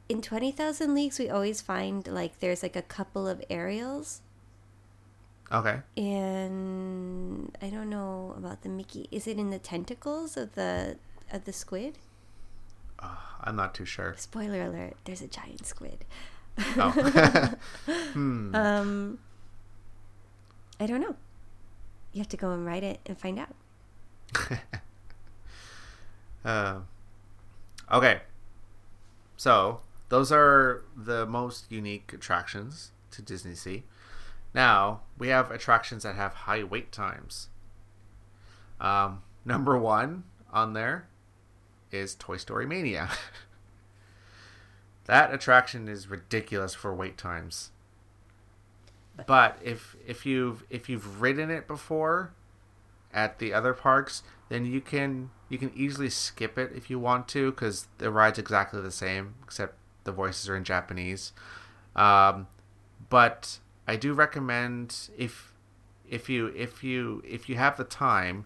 in 20,000 Leagues we always find like there's like a couple of Ariels Okay. and I don't know about the Mickey. Is it in the tentacles of the of the squid? Uh, I'm not too sure. Spoiler alert, there's a giant squid. Oh. hmm. Um I don't know. You have to go and write it and find out. Uh, okay. So, those are the most unique attractions to Disney Sea. Now, we have attractions that have high wait times. Um, number one on there is Toy Story Mania. that attraction is ridiculous for wait times. But if if you've if you've ridden it before at the other parks, then you can you can easily skip it if you want to because the ride's exactly the same except the voices are in Japanese. Um, but I do recommend if if you if you if you have the time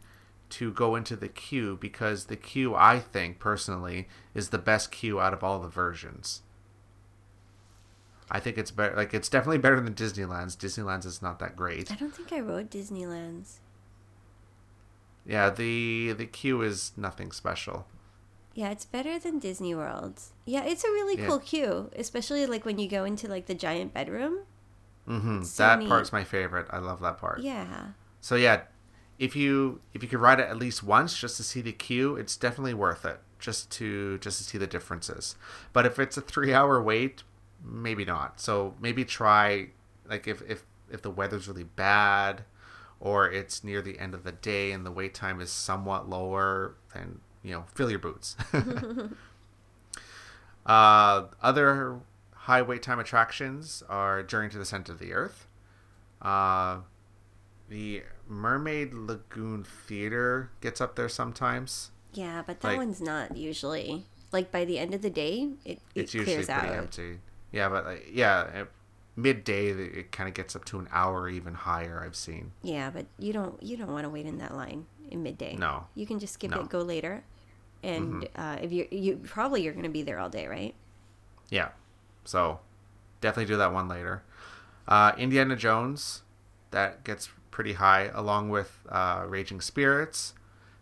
to go into the queue because the queue I think personally is the best queue out of all the versions. I think it's better like it's definitely better than Disneyland's. Disneyland's is not that great. I don't think I rode Disneyland's. Yeah, the the queue is nothing special. Yeah, it's better than Disney World. Yeah, it's a really Yeah. cool queue, especially like when you go into like the giant bedroom. hmm So that neat. part's my favorite. I love that part. Yeah. So yeah, if you if you could ride it at least once just to see the queue, it's definitely worth it. Just to just to see the differences. But if it's a three hour wait, maybe not. So maybe try like if if if the weather's really bad, or it's near the end of the day and the wait time is somewhat lower, then you know fill your boots. uh, other high wait time attractions are Journey to the Center of the Earth. Uh, the Mermaid Lagoon Theater gets up there sometimes. Yeah, but that Like- one's not usually. Like by the end of the day, it, it It's usually clears pretty out. empty. Yeah, but like, yeah, at midday it kind of gets up to an hour, even higher. I've seen. Yeah, but you don't you don't want to wait in that line in midday. No. You can just skip No. Mm-hmm. it, go later. And uh, if you you probably you're going to be there all day, right? Yeah, so definitely do that one later. Uh, Indiana Jones, that gets pretty high, along with uh, Raging Spirits,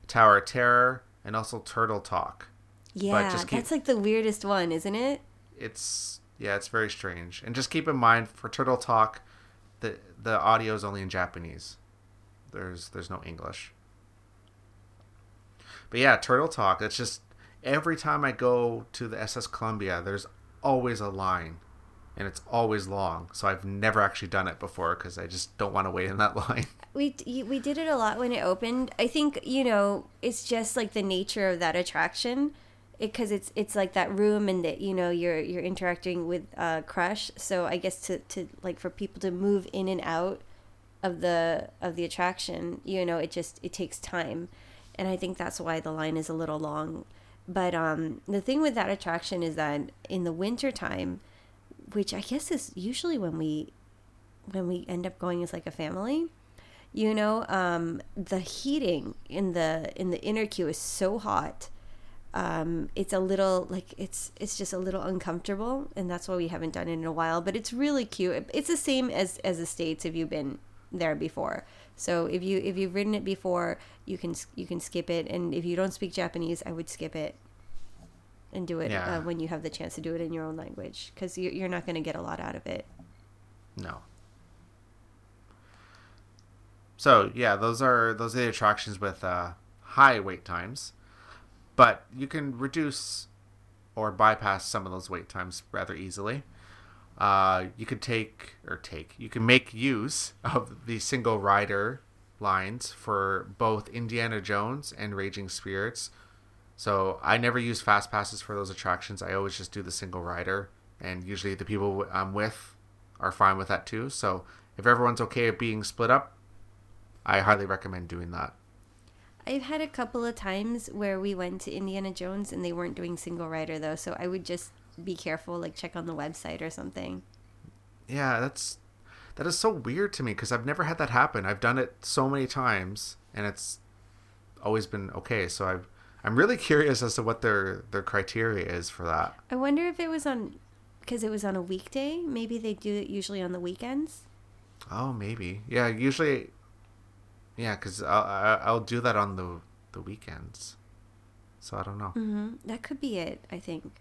Tower of Terror, and also Turtle Talk. Yeah, keep- that's like the weirdest one, isn't it? it's yeah, it's very strange. And just keep in mind for Turtle Talk, the the audio is only in Japanese. There's there's no English. But yeah, Turtle Talk. It's just every time I go to the SS Columbia, there's always a line, and it's always long. So I've never actually done it before because I just don't want to wait in that line. We we did it a lot when it opened. I think you know it's just like the nature of that attraction, because it's it's like that room and that you know you're you're interacting with uh, Crush. So I guess to to like for people to move in and out of the of the attraction, you know, it just it takes time, and I think that's why the line is a little long. But um, the thing with that attraction is that in the winter time, which I guess is usually when we when we end up going as like a family you know um, the heating in the in the inner queue is so hot um, it's a little like it's it's just a little uncomfortable and that's why we haven't done it in a while but it's really cute it's the same as as the states if you've been there before so if you if you've ridden it before you can you can skip it and if you don't speak japanese i would skip it and do it Yeah. uh, when you have the chance to do it in your own language because you, you're not going to get a lot out of it No. So yeah, those are those are the attractions with uh, high wait times, but you can reduce or bypass some of those wait times rather easily. Uh, you could take or take you can make use of the single rider lines for both Indiana Jones and Raging Spirits. So I never use fast passes for those attractions. I always just do the single rider, and usually the people I'm with are fine with that too. So if everyone's okay with being split up, I highly recommend doing that. I've had a couple of times where we went to Indiana Jones and they weren't doing single rider though, so I would just be careful, like check on the website or something. yeah, that's that is so weird to me because I've never had that happen. I've done it so many times, and it's always been okay. So I've I'm really curious as to what their their criteria is for that. I wonder if it was on because it was on a weekday. Maybe they do it usually on the weekends. Oh, maybe. Yeah, usually. Yeah, because I'll I- I'll do that on the the weekends. So I don't know. hmm That could be it. I think.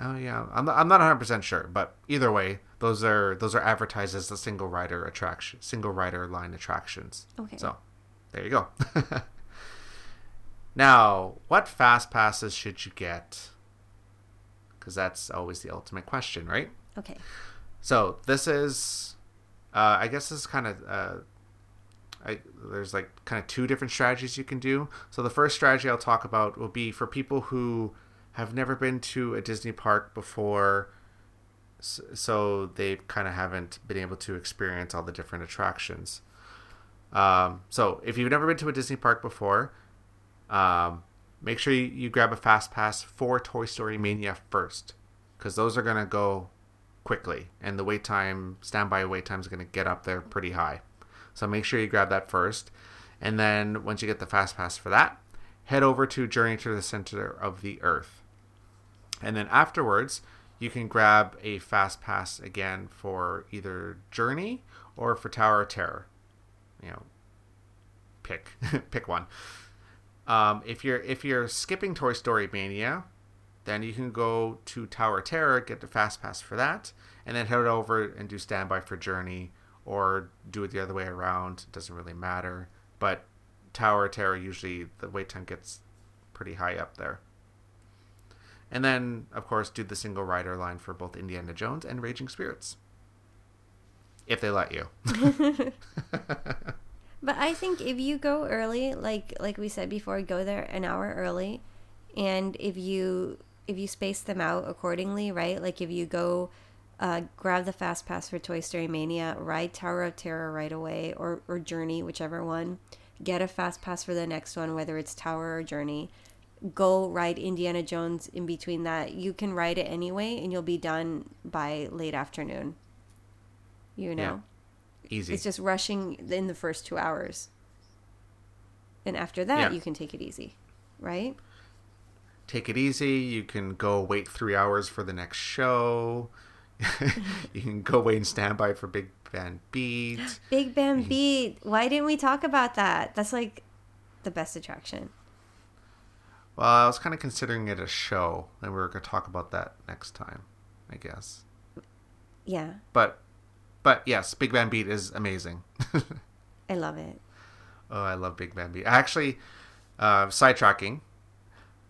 Oh yeah, I'm not, I'm not 100 percent sure, but either way, those are those are advertised as the single rider attraction, single rider line attractions. Okay. So, there you go. now, what fast passes should you get? Because that's always the ultimate question, right? Okay. So this is, uh, I guess this is kind of, uh, I, there's like kind of two different strategies you can do. So the first strategy I'll talk about will be for people who have never been to a Disney park before, so they kind of haven't been able to experience all the different attractions. Um, so if you've never been to a Disney park before, um, make sure you, you grab a fast pass for Toy Story Mania first, because those are gonna go quickly, and the wait time, standby wait time, is gonna get up there pretty high. So make sure you grab that first, and then once you get the fast pass for that, head over to Journey to the Center of the Earth, and then afterwards you can grab a fast pass again for either Journey or for Tower of Terror. You know, pick pick one. Um, if you're if you're skipping Toy Story Mania, then you can go to Tower of Terror, get the fast pass for that, and then head over and do standby for Journey, or do it the other way around. It doesn't really matter. But Tower Terror usually the wait time gets pretty high up there. And then, of course, do the single rider line for both Indiana Jones and Raging Spirits. If they let you. But I think if you go early, like like we said before, go there an hour early, and if you if you space them out accordingly, right? Like if you go uh, grab the fast pass for Toy Story Mania, ride Tower of Terror right away, or or Journey, whichever one. Get a fast pass for the next one, whether it's Tower or Journey. Go ride Indiana Jones in between that. You can ride it anyway, and you'll be done by late afternoon. You know. Easy. It's just rushing in the first two hours. And after that, Yeah. you can take it easy, right? take it easy. You can go wait three hours for the next show. you can go wait and stand by for Big Band Beat. Big Band Beat. Why didn't we talk about that? That's like the best attraction. Well, I was kind of considering it a show, and we were going to talk about that next time, I guess. Yeah, But, but yes, Big Band Beat is amazing. I love it. oh, I love Big Band Beat. Actually, uh, sidetracking.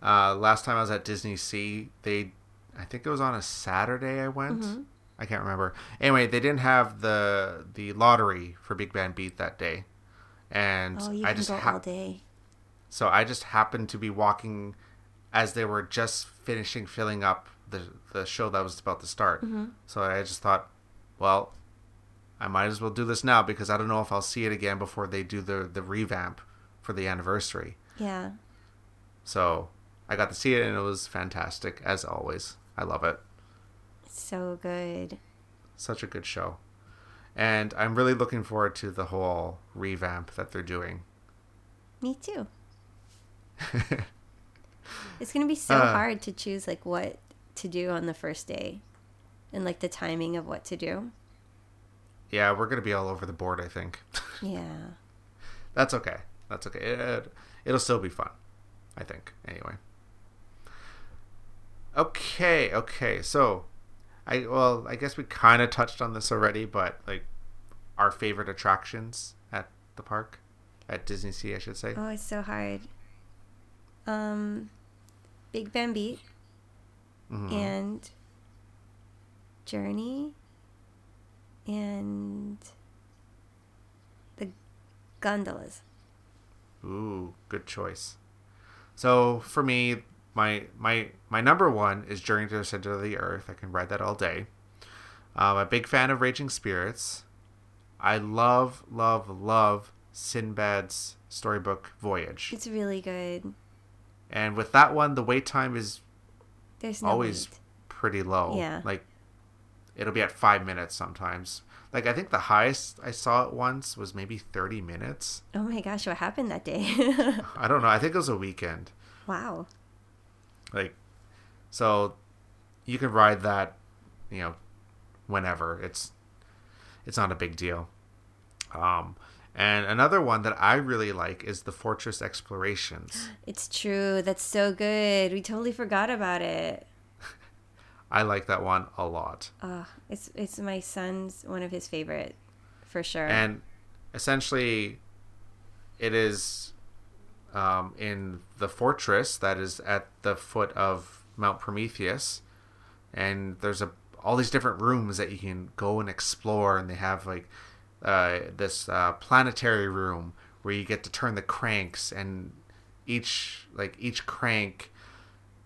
Uh, last time I was at Disney Sea, they, I think it was on a Saturday. I went. Mhm. I can't remember. Anyway, they didn't have the the lottery for Big Band Beat that day, and Oh, you I can just go ha- all day. so I just happened to be walking as they were just finishing filling up the the show that was about to start. Mhm. So I just thought, well, I might as well do this now because I don't know if I'll see it again before they do the the revamp for the anniversary. Yeah. So I got to see it and it was fantastic as always. I love it. So good. Such a good show. And I'm really looking forward to the whole revamp that they're doing. Me too. It's going to be so Uh. hard to choose like what to do on the first day and like the timing of what to do. yeah, we're going to be all over the board, I think. Yeah. That's okay. That's okay. It, it'll still be fun, I think. Anyway. Okay, okay. So, I well, I guess we kind of touched on this already, but like our favorite attractions at the park, at Disney Sea, I should say. Oh, it's so hard. Um, Big Band Beat Mhm. and Journey and the gondolas. Ooh, good choice. So for me, my my my number one is Journey to the Center of the Earth. I can ride that all day. Um, I'm a big fan of Raging Spirits. I love, love, love Sinbad's storybook Voyage. It's really good. And with that one, the wait time is There's no always wait. pretty low. Yeah. Like it'll be at five minutes sometimes. Like I think the highest I saw it once was maybe thirty minutes. Oh my gosh, what happened that day? I don't know. I think it was a weekend. wow. Like, so you can ride that, you know, whenever. It's it's not a big deal. Um, and another one that I really like is the Fortress Explorations. It's true. That's so good. We totally forgot about it. I like that one a lot. Uh, it's it's my son's one of his favorite, for sure. And essentially, it is um, in the fortress that is at the foot of Mount Prometheus, and there's a all these different rooms that you can go and explore, and they have like uh, this uh, planetary room where you get to turn the cranks, and each like each crank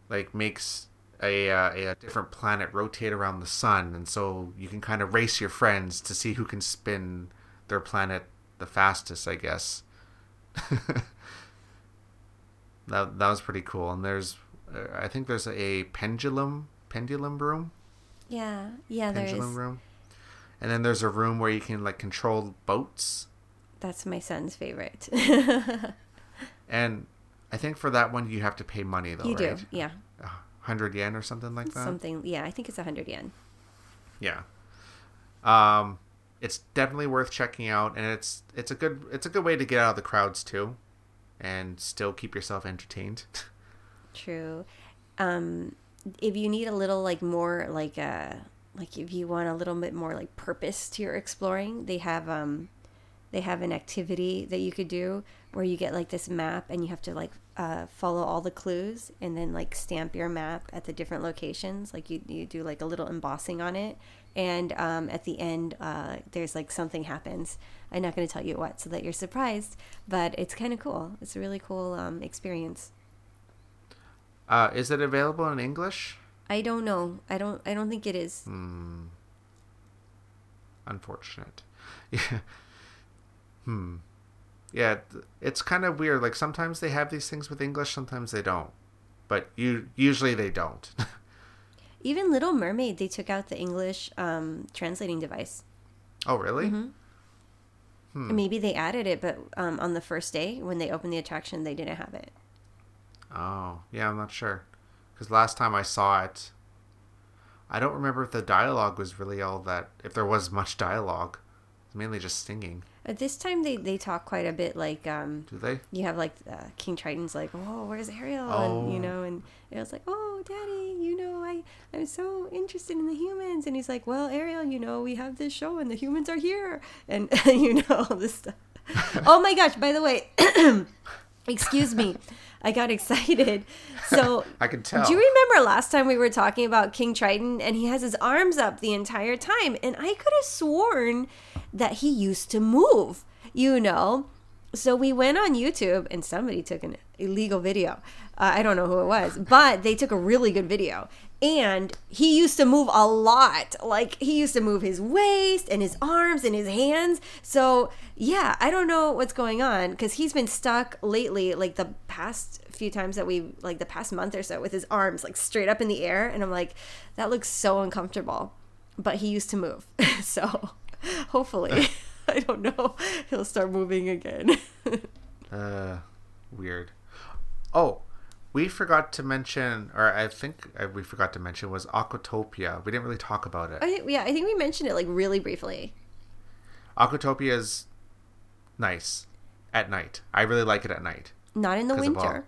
like makes a, uh, a different planet rotate around the sun, and so you can kind of race your friends to see who can spin their planet the fastest, I guess. that that was pretty cool. And there's, uh, I think there's a pendulum pendulum room, yeah, yeah, pendulum is. room, and then there's a room where you can like control boats. That's my son's favorite. And I think for that one you have to pay money though, you do, yeah. A hundred yen or something like that. Something, yeah. I think it's a hundred yen. Yeah. Um, it's definitely worth checking out, and it's it's a good it's a good way to get out of the crowds too, and still keep yourself entertained. True. Um, if you need a little like more like uh like if you want a little bit more like purpose to your exploring, they have um they have an activity that you could do where you get like this map and you have to like uh, follow all the clues and then like stamp your map at the different locations like you, you do like a little embossing on it and um, at the end uh, there's like something happens i'm not going to tell you what so that you're surprised but it's kind of cool it's a really cool um, experience uh, is it available in English? I don't know. I don't. I don't think it is. Hmm. Unfortunate. Yeah. Hmm. Yeah, it's kind of weird. Like sometimes they have these things with English, sometimes they don't. But you usually they don't. Even Little Mermaid, they took out the English um, translating device. oh, really? Mhm. Hmm. Maybe they added it, but um, on the first day when they opened the attraction, they didn't have it. Oh, yeah, I'm not sure. Because last time I saw it, I don't remember if the dialogue was really all that. If there was much dialogue, it's mainly just singing. But this time they, they talk quite a bit. Like um, Do they? you have like uh, King Triton's like, "Oh, where's Ariel?" Oh. And you know, and it was like, "Oh, Daddy, you know, I I'm so interested in the humans." And he's like, "Well, Ariel, you know, we have this show and the humans are here," and you know all this stuff. oh my gosh! By the way, excuse me, I got excited. So I can tell. do you remember last time we were talking about King Triton and he has his arms up the entire time? And I could have sworn that he used to move, you know? So we went on YouTube and somebody took an illegal video. Uh, I don't know who it was, but they took a really good video. And he used to move a lot. Like he used to move his waist and his arms and his hands. So, yeah, I don't know what's going on because he's been stuck lately, like the past few times that we, like the past month or so, with his arms like straight up in the air. And I'm like, that looks so uncomfortable. But he used to move. so, hopefully, I don't know, he'll start moving again. Uh, weird. Oh, we forgot to mention, or I think uh, we forgot to mention, was Aquatopia. We didn't really talk about it. I think, yeah, I think we mentioned it like really briefly. Aquatopia is nice at night. I really like it at night. Not in the winter.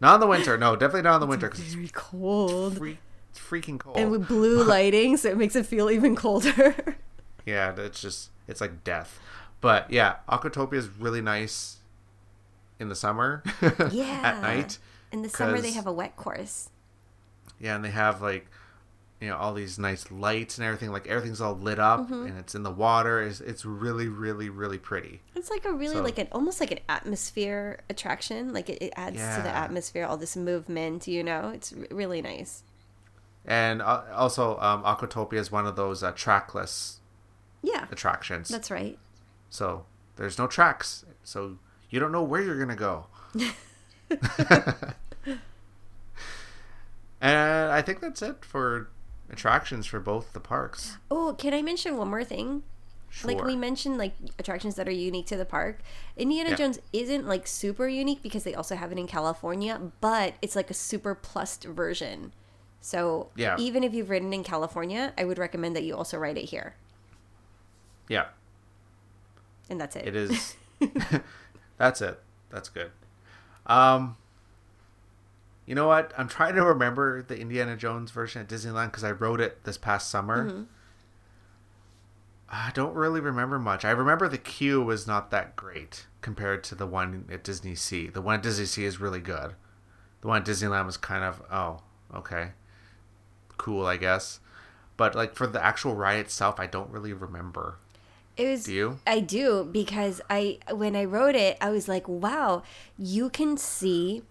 Not in the winter. No, definitely not in the winter because Very cold. free, it's freaking cold. And with blue lighting, so it makes it feel even colder. Yeah, it's just it's like death. But yeah, Aquatopia is really nice in the summer. yeah. at night. In the summer, they have a wet course. Yeah, and they have like you know all these nice lights and everything. Like everything's all lit up Mm-hmm. and it's in the water. It's, it's really really really pretty. It's like a really So- like an almost like an atmosphere attraction. Like it, it adds to the atmosphere, all this movement. You know, it's r- really nice. And uh, also, um, Aquatopia is one of those uh, trackless Yeah, attractions. that's right. So there's no tracks. So you don't know where you're gonna go. and I think that's it for attractions for both the parks. Oh, can I mention one more thing? Sure. Like we mentioned, like attractions that are unique to the park. Indiana Yeah. Jones isn't like super unique because they also have it in California, but it's like a super plussed version. So Yeah. even if you've ridden in California, I would recommend that you also ride it here, yeah, and that's it. it is. That's it. That's good. Um, you know what? I'm trying to remember the Indiana Jones version at Disneyland because I rode it this past summer. Mm-hmm. I don't really remember much. I remember the queue was not that great compared to the one at Disney Sea. The one at Disney Sea is really good. The one at Disneyland was kind of oh okay, cool I guess. But like for the actual ride itself, I don't really remember. It was. Do you? I do because I when I wrote it, I was like, wow, you can see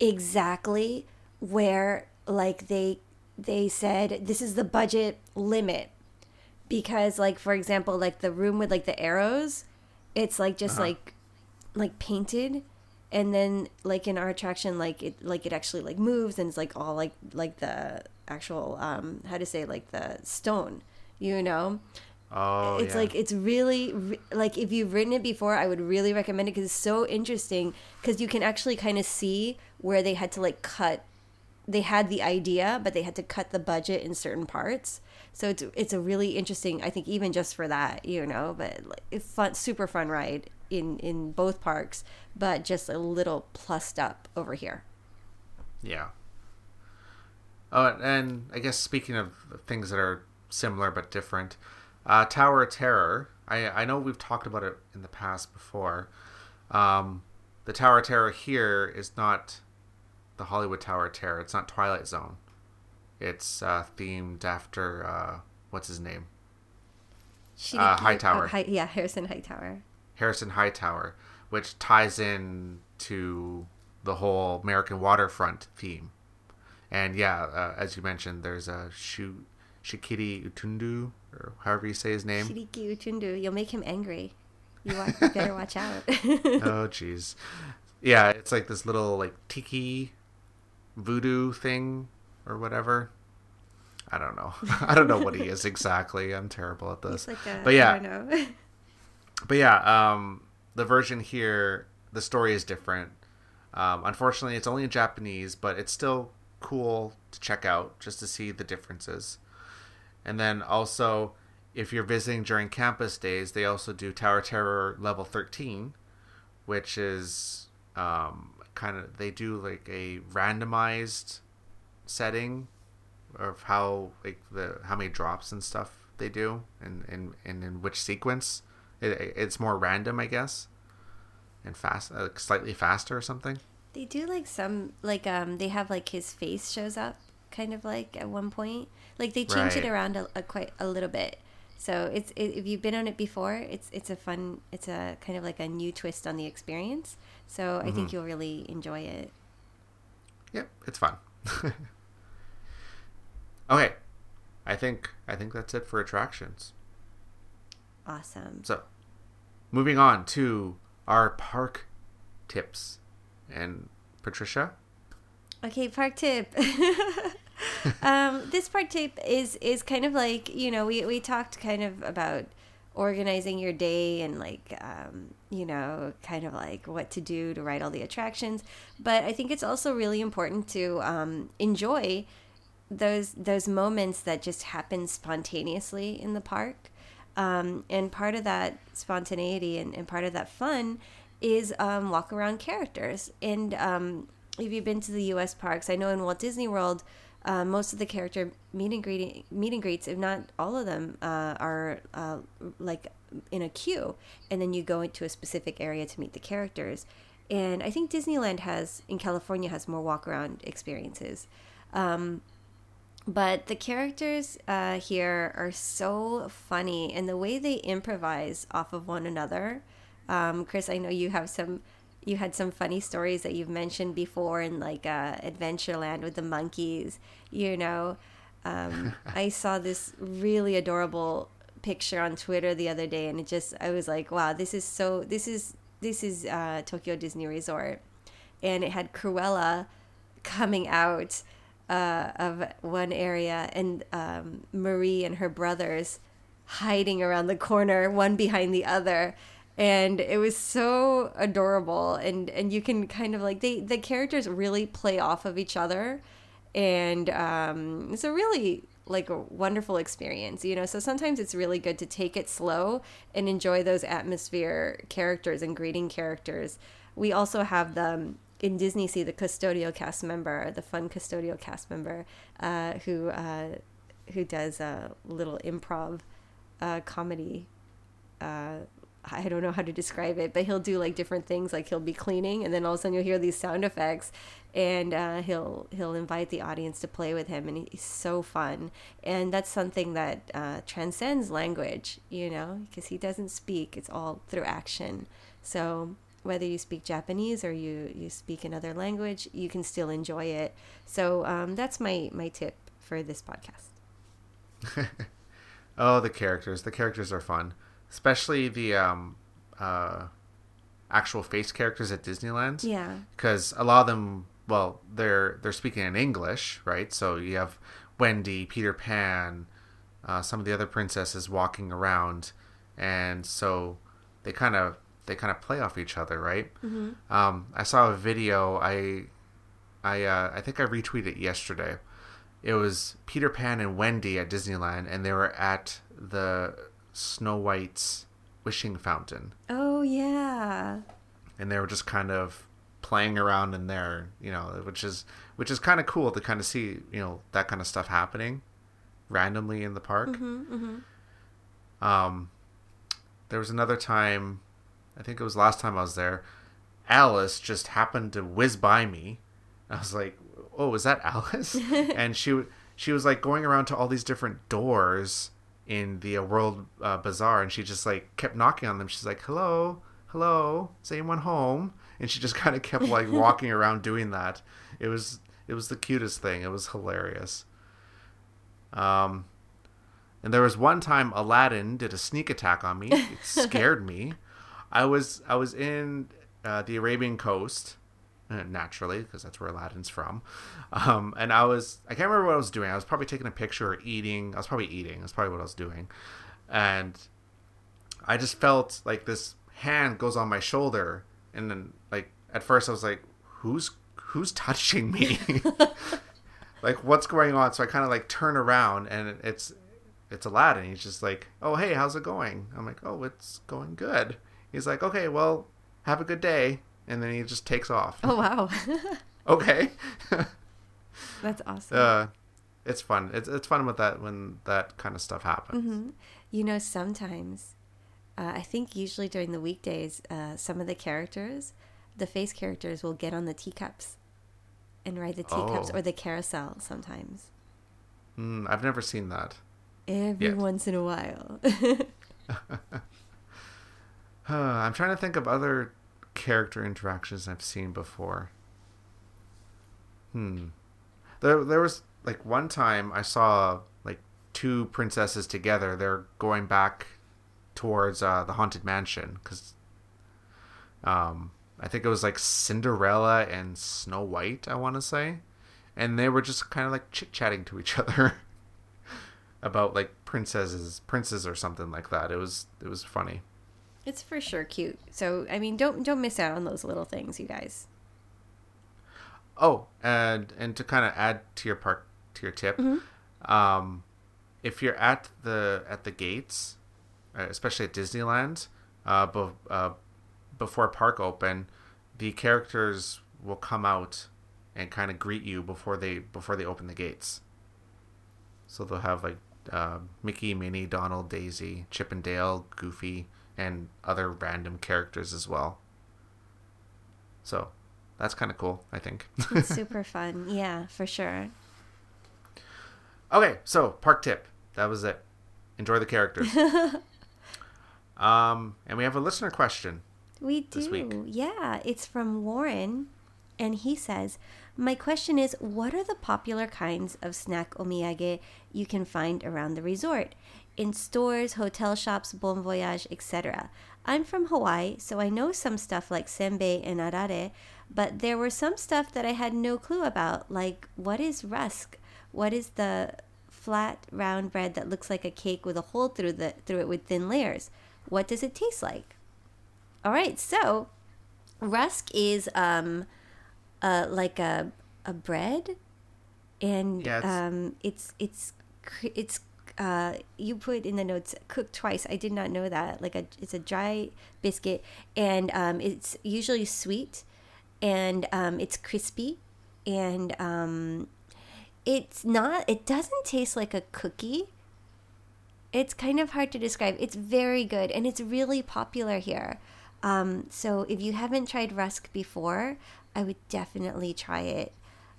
exactly where like they they said this is the budget limit because like for example like the room with like the arrows it's like just Uh-huh. like like painted and then like in our attraction like it like it actually like moves and it's like all like like the actual um how to say like the stone you know Oh, it's yeah. like it's really re- like if you've written it before i would really recommend it because it's so interesting because you can actually kind of see where they had to like cut they had the idea but they had to cut the budget in certain parts so it's it's a really interesting i think even just for that you know but like it's fun super fun ride in in both parks but just a little plussed up over here Yeah. Oh, and I guess speaking of things that are similar but different, uh, Tower of Terror. I I know we've talked about it in the past before. Um, the Tower of Terror here is not the Hollywood Tower of Terror. It's not Twilight Zone. It's uh, themed after uh, what's his name, Uh, Shiriki- Hightower. oh, Hi- yeah harrison hightower Harrison Hightower, which ties in to the whole American waterfront theme. And yeah, uh, as you mentioned, there's a Shu Shikiri Utundu, or however you say his name. shiriki uchundu you'll make him angry you, better watch out oh, jeez. Yeah, it's like this little like tiki voodoo thing or whatever. I don't know. I don't know what he is exactly. I'm terrible at this. Like a, but yeah, I don't know. but yeah, um, the version here, the story is different. Um, unfortunately, it's only in Japanese, but it's still cool to check out just to see the differences. And then also, if you're visiting during campus days, they also do Tower Terror Level 13, which is um, kind of they do like a randomized setting of how like the how many drops and stuff they do and and, and in which sequence. It, it's more random i guess and fast uh, slightly faster or something. They do like some like um they have like his face shows up kind of like at one point like they change it around a, a quite a little bit. So it's it, if you've been on it before it's it's a fun it's a kind of like a new twist on the experience. So i Mm-hmm. think you'll really enjoy it. Yep it's fun. Okay i think i think that's it for attractions. Awesome. So moving on to our park tips. And patricia? Okay, park tip. um, this park tip is is kind of like you know we we talked kind of about organizing your day and like um, you know kind of like what to do to ride all the attractions, but I think it's also really important to um, enjoy those those moments that just happen spontaneously in the park. Um, and part of that spontaneity and, and part of that fun is um, walk around characters. And um, if you've been to the U.S. parks, I know in Walt Disney World, uh, most of the character meet and greet meet and greets, if not all of them, uh, are uh, like in a queue, and then you go into a specific area to meet the characters. And I think Disneyland has in California has more walk around experiences. Um, but the characters uh, here are so funny and the way they improvise off of one another um, chris i know you have some you had some funny stories that you've mentioned before in like uh, adventureland with the monkeys you know um, i saw this really adorable picture on twitter the other day and it just i was like wow this is so this is this is uh, tokyo disney resort and it had cruella coming out uh, of one area, and um, Marie and her brothers hiding around the corner, one behind the other. And it was so adorable, and and you can kind of like they the characters really play off of each other, and um, it's a really like a wonderful experience, you know. So sometimes it's really good to take it slow and enjoy those atmosphere characters and greeting characters. We also have the in Disney Sea the custodial cast member, the fun custodial cast member, uh, who uh, who does a little improv uh, comedy. I don't know how to describe it, but he'll do like different things. Like he'll be cleaning, and then all of a sudden you'll hear these sound effects, and uh, he'll he'll invite the audience to play with him, and he's so fun. And that's something that uh, transcends language, you know, because he doesn't speak; it's all through action. So whether you speak Japanese or you you speak another language, you can still enjoy it. So um, that's my my tip for this podcast. oh, the characters! The characters are fun especially the um, uh, actual face characters at Disneyland. Yeah. Because a lot of them, well, they're they're speaking in English, right? So you have Wendy, Peter Pan, uh, some of the other princesses walking around, and so they kind of they kind of play off each other, right? Mm-hmm. Um, I saw a video. I I uh, I think I retweeted it yesterday. It was Peter Pan and Wendy at Disneyland, and they were at the Snow White's wishing fountain. Oh yeah. And they were just kind of playing around in there, you know, which is which is kind of cool to kind of see, you know, that kind of stuff happening randomly in the park. Mm-hmm, mm-hmm. Um, there was another time, I think it was last time I was there. Alice just happened to whiz by me. I was like, "Oh, is that Alice?" and she she was like going around to all these different doors in the uh, World uh, Bazaar, and she just like kept knocking on them. She's like, "Hello, hello, is anyone home?" And she just kind of kept like walking around doing that. It was it was the cutest thing. It was hilarious. Um, and there was one time Aladdin did a sneak attack on me. It scared me. I was I was in uh, the Arabian coast naturally, because that's where Aladdin's from. Um, and I was, I can't remember what I was doing. I was probably taking a picture or eating. I was probably eating. That's probably what I was doing. And I just felt like this hand goes on my shoulder. And then, like, at first I was like, who's, who's touching me? like, what's going on? So I kind of like turn around and it's, it's Aladdin. He's just like, oh, hey, how's it going? I'm like, oh, it's going good. He's like, okay, well, have a good day and then he just takes off. Oh wow. okay. That's awesome. Uh, it's fun. It's it's fun with that when that kind of stuff happens. Mm-hmm. You know, sometimes, uh, I think usually during the weekdays, uh, some of the characters, the face characters, will get on the teacups, and ride the teacups Oh. or the carousel. Sometimes, Mm, I've never seen that. every Yes. once in a while. I'm trying to think of other character interactions I've seen before. Hmm. There, there was like one time I saw like two princesses together. They're going back towards uh, the haunted mansion because, um, I think it was like Cinderella and Snow White. I want to say, and they were just kind of like chit chatting to each other about like princesses, princes or something like that. It was it was funny. It's for sure cute. So I mean, don't don't miss out on those little things, you guys. Oh, and and to kind of add to your part to your tip, um, if you're at the at the gates, uh, especially at Disneyland, uh, be, uh, before park open, the characters will come out and kind of greet you before they before they open the gates. So they'll have like uh, Mickey, Minnie, Donald, Daisy, Chip and Dale, Goofy, and other random characters as well. So that's kind of cool, I think. Super fun. Yeah, for sure. Okay, so park tip. That was it. Enjoy the characters. um, and we have a listener question. We do. Yeah, it's from Warren, and he says, My question is what are the popular kinds of snack omiyage you can find around the resort? In stores, hotel shops, Bon Voyage, etc. I'm from Hawaii, so I know some stuff like senbei and arare, but there were some stuff that I had no clue about, like what is rusk? What is the flat round bread that looks like a cake with a hole through the through it with thin layers? What does it taste like? All right, so rusk is um uh like a a bread and um it's it's it's uh you put in the notes cooked twice i did not know that like a it's a dry biscuit and um it's usually sweet and um it's crispy and um it's not it doesn't taste like a cookie it's kind of hard to describe. It's very good and it's really popular here. Um, so if you haven't tried rusk before, I would definitely try it.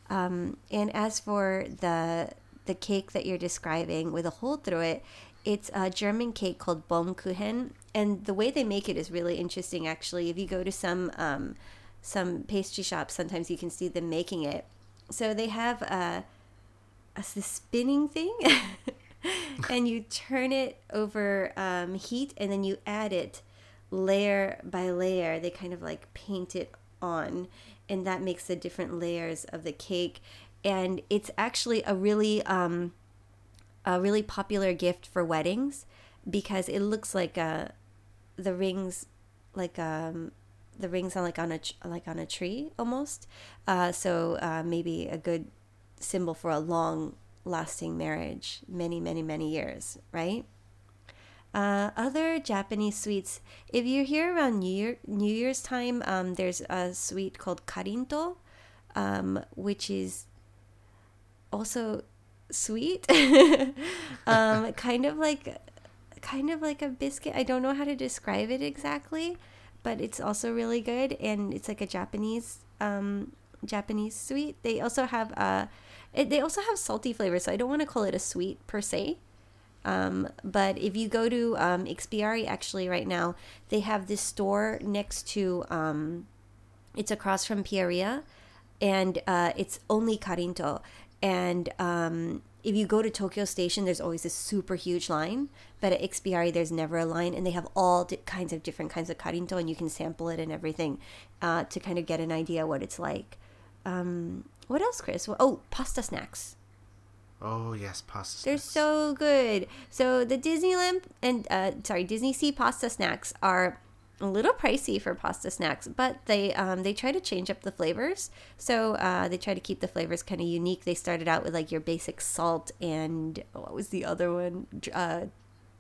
Um, and as for the the cake that you're describing with a hole through it, it's a German cake called Baumkuchen, and the way they make it is really interesting. Actually, if you go to some um, some pastry shops, sometimes you can see them making it. So they have a, a spinning thing, and you turn it over um, heat, and then you add it layer by layer. They kind of like paint it on, and that makes the different layers of the cake. And it's actually a really um, a really popular gift for weddings because it looks like a the rings like um the rings on like on a like on a tree almost uh so uh maybe a good symbol for a long lasting marriage many many many years right uh, other Japanese sweets. If you're here around New Year, New Year's time, um, there's a sweet called karinto, um, which is also sweet, um, kind of like, kind of like a biscuit. I don't know how to describe it exactly, but it's also really good, and it's like a Japanese, um, Japanese sweet. They also have uh, it, they also have salty flavors. So I don't want to call it a sweet per se. Um, but if you go to um, actually, right now, they have this store next to, um, it's across from Pieria, and uh, it's only Karinto. And um, if you go to Tokyo Station, there's always this super huge line. But at Ikspiari, there's never a line, and they have all di- kinds of different kinds of Karinto, and you can sample it and everything uh, to kind of get an idea what it's like. Um, what else, Chris? Oh, pasta snacks. Oh yes, pasta. They're snacks. so good. So the Disneyland and uh, sorry Disney Sea pasta snacks are a little pricey for pasta snacks, but they um, they try to change up the flavors. So uh, they try to keep the flavors kind of unique. They started out with like your basic salt and what was the other one? Uh,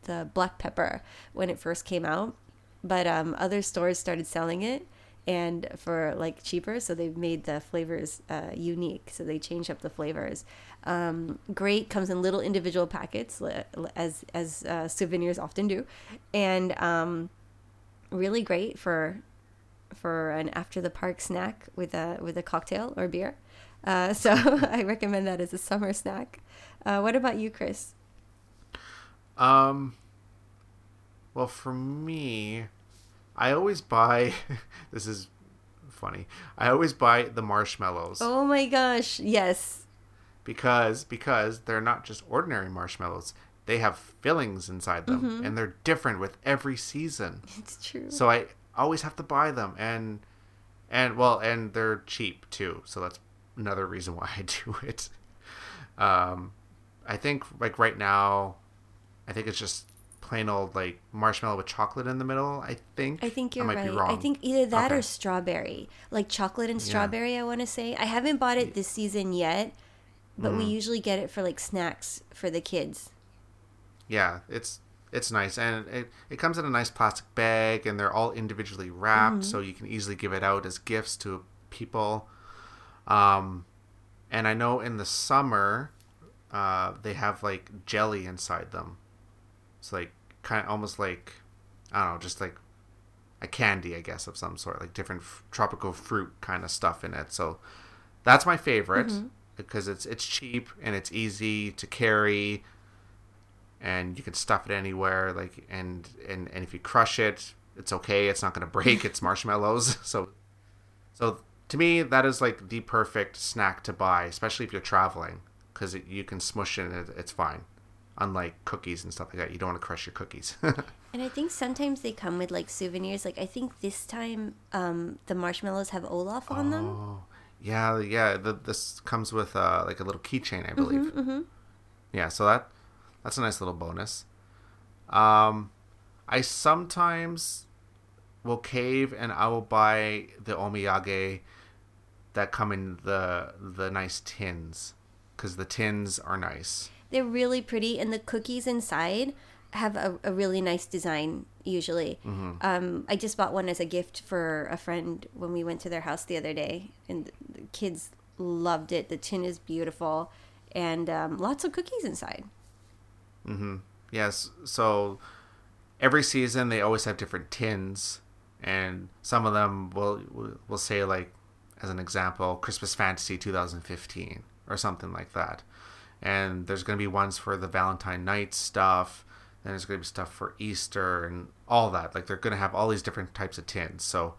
the black pepper when it first came out, but um, other stores started selling it and for like cheaper so they've made the flavors uh, unique so they change up the flavors um, great comes in little individual packets as as uh, souvenirs often do and um, really great for for an after the park snack with a with a cocktail or beer uh, so i recommend that as a summer snack uh, what about you chris Um. Well, for me, I always buy. this is funny. I always buy the marshmallows oh my gosh yes because because they're not just ordinary marshmallows. They have fillings inside them, Mm-hmm. and they're different with every season. it's true So I always have to buy them, and and well, and they're cheap too. So that's another reason why I do it. Um, I think like right now, I think it's just plain old like marshmallow with chocolate in the middle. I think. I think you're I might right. Be wrong. I think either that or strawberry, like chocolate and strawberry. I want to say I haven't bought it this season yet, but Mm. we usually get it for like snacks for the kids. Yeah, it's it's nice, and it it comes in a nice plastic bag, and they're all individually wrapped, Mm-hmm. so you can easily give it out as gifts to people. Um, and I know in the summer, uh, they have like jelly inside them. It's like kind of almost like I don't know, just like a candy, I guess, of some sort, like different f- tropical fruit kind of stuff in it. So that's my favorite Mm-hmm. because it's it's cheap and it's easy to carry, and you can stuff it anywhere. Like and and and if you crush it, it's okay. It's not going to break. It's marshmallows. So so to me, that is like the perfect snack to buy, especially if you're traveling, because you can smush it and it, it's fine. Unlike cookies and stuff like that, you don't want to crush your cookies. And I think sometimes they come with like souvenirs. Like I think this time um, the marshmallows have Olaf on them. oh, yeah, yeah. The, this comes with uh, like a little keychain, I believe. Mm-hmm. Yeah, so that that's a nice little bonus. Um, I sometimes will cave and I will buy the omiyage that come in the the nice tins because the tins are nice. They're really pretty, and the cookies inside have a, a really nice design. Usually, um, I just bought one as a gift for a friend when we went to their house the other day, and the kids loved it. The tin is beautiful, and um, lots of cookies inside. Mm-hmm. Yes, so every season they always have different tins, and some of them will will- say like, as an example, Christmas Fantasy 2015 or something like that. And there's going to be ones for the Valentine night stuff. Then there's going to be stuff for Easter and all that. Like they're going to have all these different types of tins. So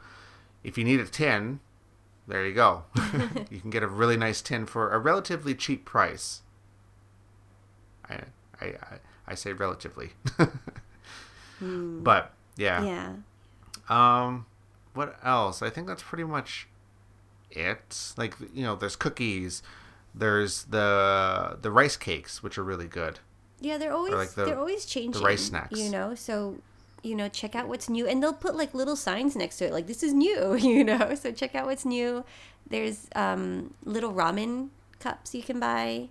if you need a tin, there you go. you can get a really nice tin for a relatively cheap price. I I, I say relatively. But yeah. Yeah. Um what else? I think that's pretty much it. Like you know, there's cookies, there's the the rice cakes which are really good. Yeah, they're always like the- they're always changing. rice snacks. You know, so you know, check out what's new, and they'll put like little signs next to it, like this is new. You know, so check out what's new. There's um, little ramen cups you can buy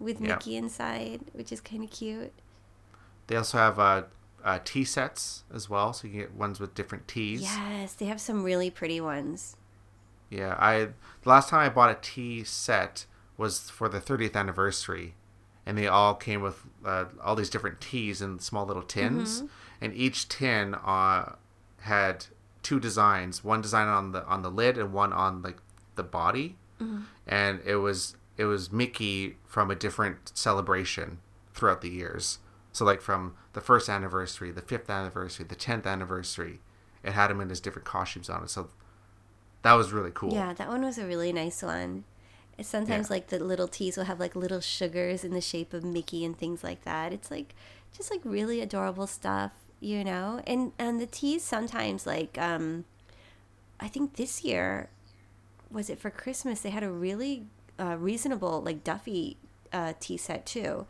with Yeah. Mickey inside, which is kind of cute. They also have uh, uh tea sets as well, so you can get ones with different teas. Yes, they have some really pretty ones. Yeah, I the last time I bought a tea set was for the 30th anniversary, and they all came with uh, all these different teas in small little tins, and each tin uh, had two designs: one design on the on the lid and one on like the body, and it was it was Mickey from a different celebration throughout the years. So like from the first anniversary, the fifth anniversary, the tenth anniversary, it had him in his different costumes on it. So that was really cool. Yeah, that one was a really nice one. Sometimes Yeah. like the little teas will have like little sugars in the shape of Mickey and things like that. It's like just like really adorable stuff, you know. And and the teas sometimes like um I think this year was it for Christmas they had a really uh, reasonable like Duffy uh, tea set too.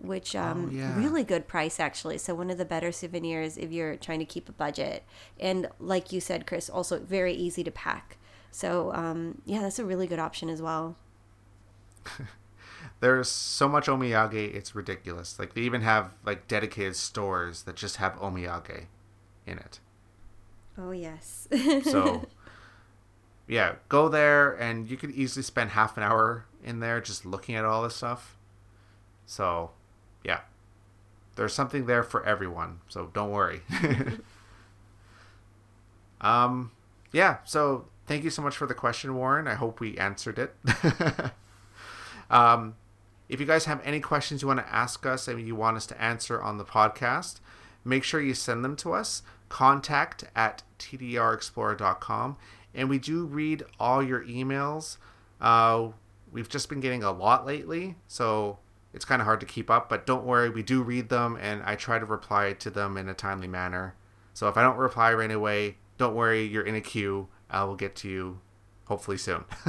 Which um, Oh, yeah. really good price actually. So one of the better souvenirs if you're trying to keep a budget. And like you said, Chris, also very easy to pack. So um, yeah, that's a really good option as well. There's so much omiyage, it's ridiculous. Like they even have like dedicated stores that just have omiyage in it. Oh yes. So yeah, go there and you could easily spend half an hour in there just looking at all this stuff. So, yeah. There's something there for everyone, so don't worry. um yeah, so thank you so much for the question, Warren. I hope we answered it. um if you guys have any questions you want to ask us and you want us to answer on the podcast, make sure you send them to us. Contact at tdrexplorer.com. And we do read all your emails. Uh, we've just been getting a lot lately, so it's kind of hard to keep up. But don't worry, we do read them, and I try to reply to them in a timely manner. So if I don't reply right away, don't worry, you're in a queue. I will get to you hopefully soon.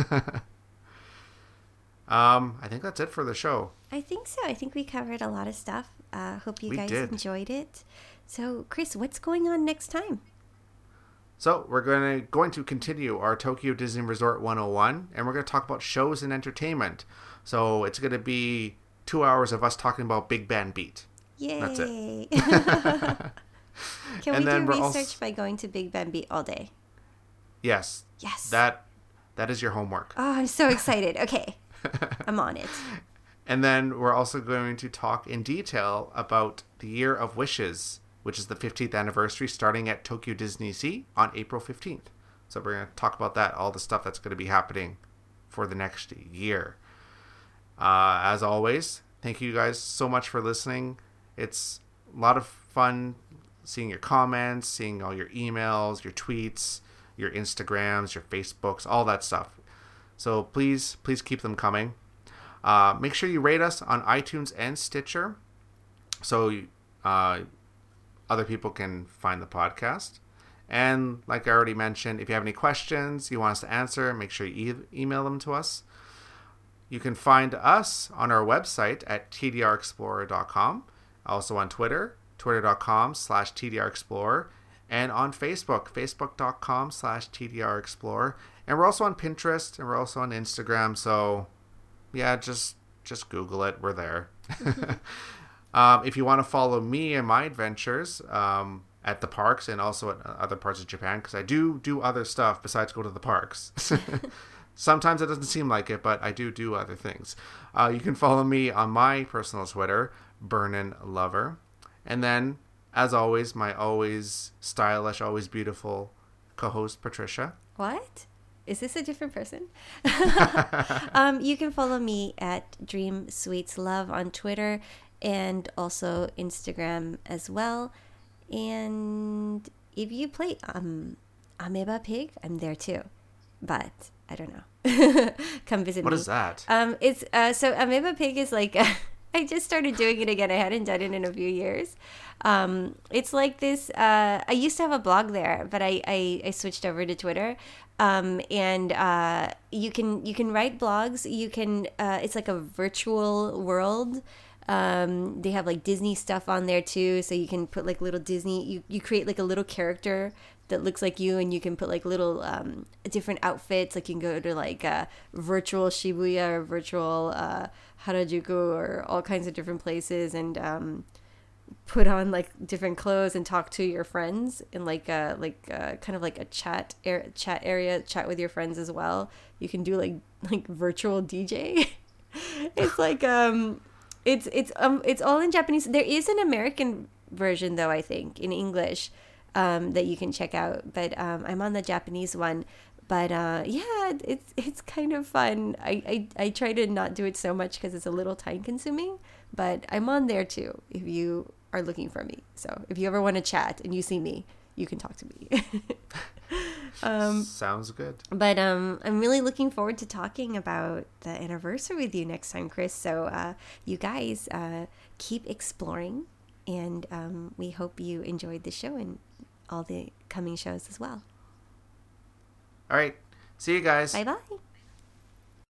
um, I think that's it for the show. I think so. I think we covered a lot of stuff. Uh, hope you We guys did. enjoyed it. So, Chris, what's going on next time? So we're going to going to continue our Tokyo Disney Resort 101, and we're going to talk about shows and entertainment. So it's going to be two hours of us talking about Big Band Beat. Yay! That's it. Can And we do research also- by going to Big Band Beat all day? Yes, Yes. that that is your homework. Oh, I'm so excited. Okay, I'm on it. And then we're also going to talk in detail about the Year of Wishes, which is the 15th anniversary starting at Tokyo Disney Sea on April 15th. So we're going to talk about that, all the stuff that's going to be happening for the next year. Uh, as always, thank you guys so much for listening. It's a lot of fun seeing your comments, seeing all your emails, your tweets, your Instagrams, your Facebooks, all that stuff. So please, please keep them coming. Uh, make sure you rate us on iTunes and Stitcher, so uh, other people can find the podcast. And like I already mentioned, if you have any questions you want us to answer, make sure you e- email them to us. You can find us on our website at tdrexplorer.com, also on Twitter, twitter.com slash tdrexplorer, and on Facebook, facebook.com slash tdrexplorer. And we're also on Pinterest and we're also on Instagram. So yeah, just just Google it. We're there. um, if you want to follow me and my adventures um, at the parks and also at other parts of Japan, because I do do other stuff besides go to the parks. Sometimes it doesn't seem like it, but I do do other things. Uh, you can follow me on my personal Twitter, Burnin Lover, and then, as always, my always stylish, always beautiful co-host Patricia. What? Is this a different person? um, you can follow me at Dream Sweets Love on Twitter and also Instagram as well. And if you play um, Ameba Pigg, I'm there too. But I don't know. Come visit What me. What is that? Um, it's uh, so Ameba Pigg is like I just started doing it again. I hadn't done it in a few years. Um, it's like this. Uh, I used to have a blog there, but I I, I switched over to Twitter. Um, and uh, you can you can write blogs. You can. Uh, it's like a virtual world. Um, they have like Disney stuff on there too, so you can put like little Disney. You you create like a little character that looks like you and you can put like little um, different outfits like you can go to like uh, virtual shibuya or virtual uh, harajuku or all kinds of different places and um, put on like different clothes and talk to your friends in like a like uh, kind of like a chat air, chat area chat with your friends as well you can do like like virtual dj it's like um it's it's um it's all in japanese there is an american version though i think in english um, that you can check out. But um, I'm on the Japanese one. But uh, yeah, it's it's kind of fun. I, I, I try to not do it so much because it's a little time consuming. But I'm on there too if you are looking for me. So if you ever want to chat and you see me, you can talk to me. um, Sounds good. but um, I'm really looking forward to talking about the anniversary with you next time, Chris. So uh, you guys uh, keep exploring, and um, we hope you enjoyed the show and all the coming shows as well. All right. See you guys. Bye bye.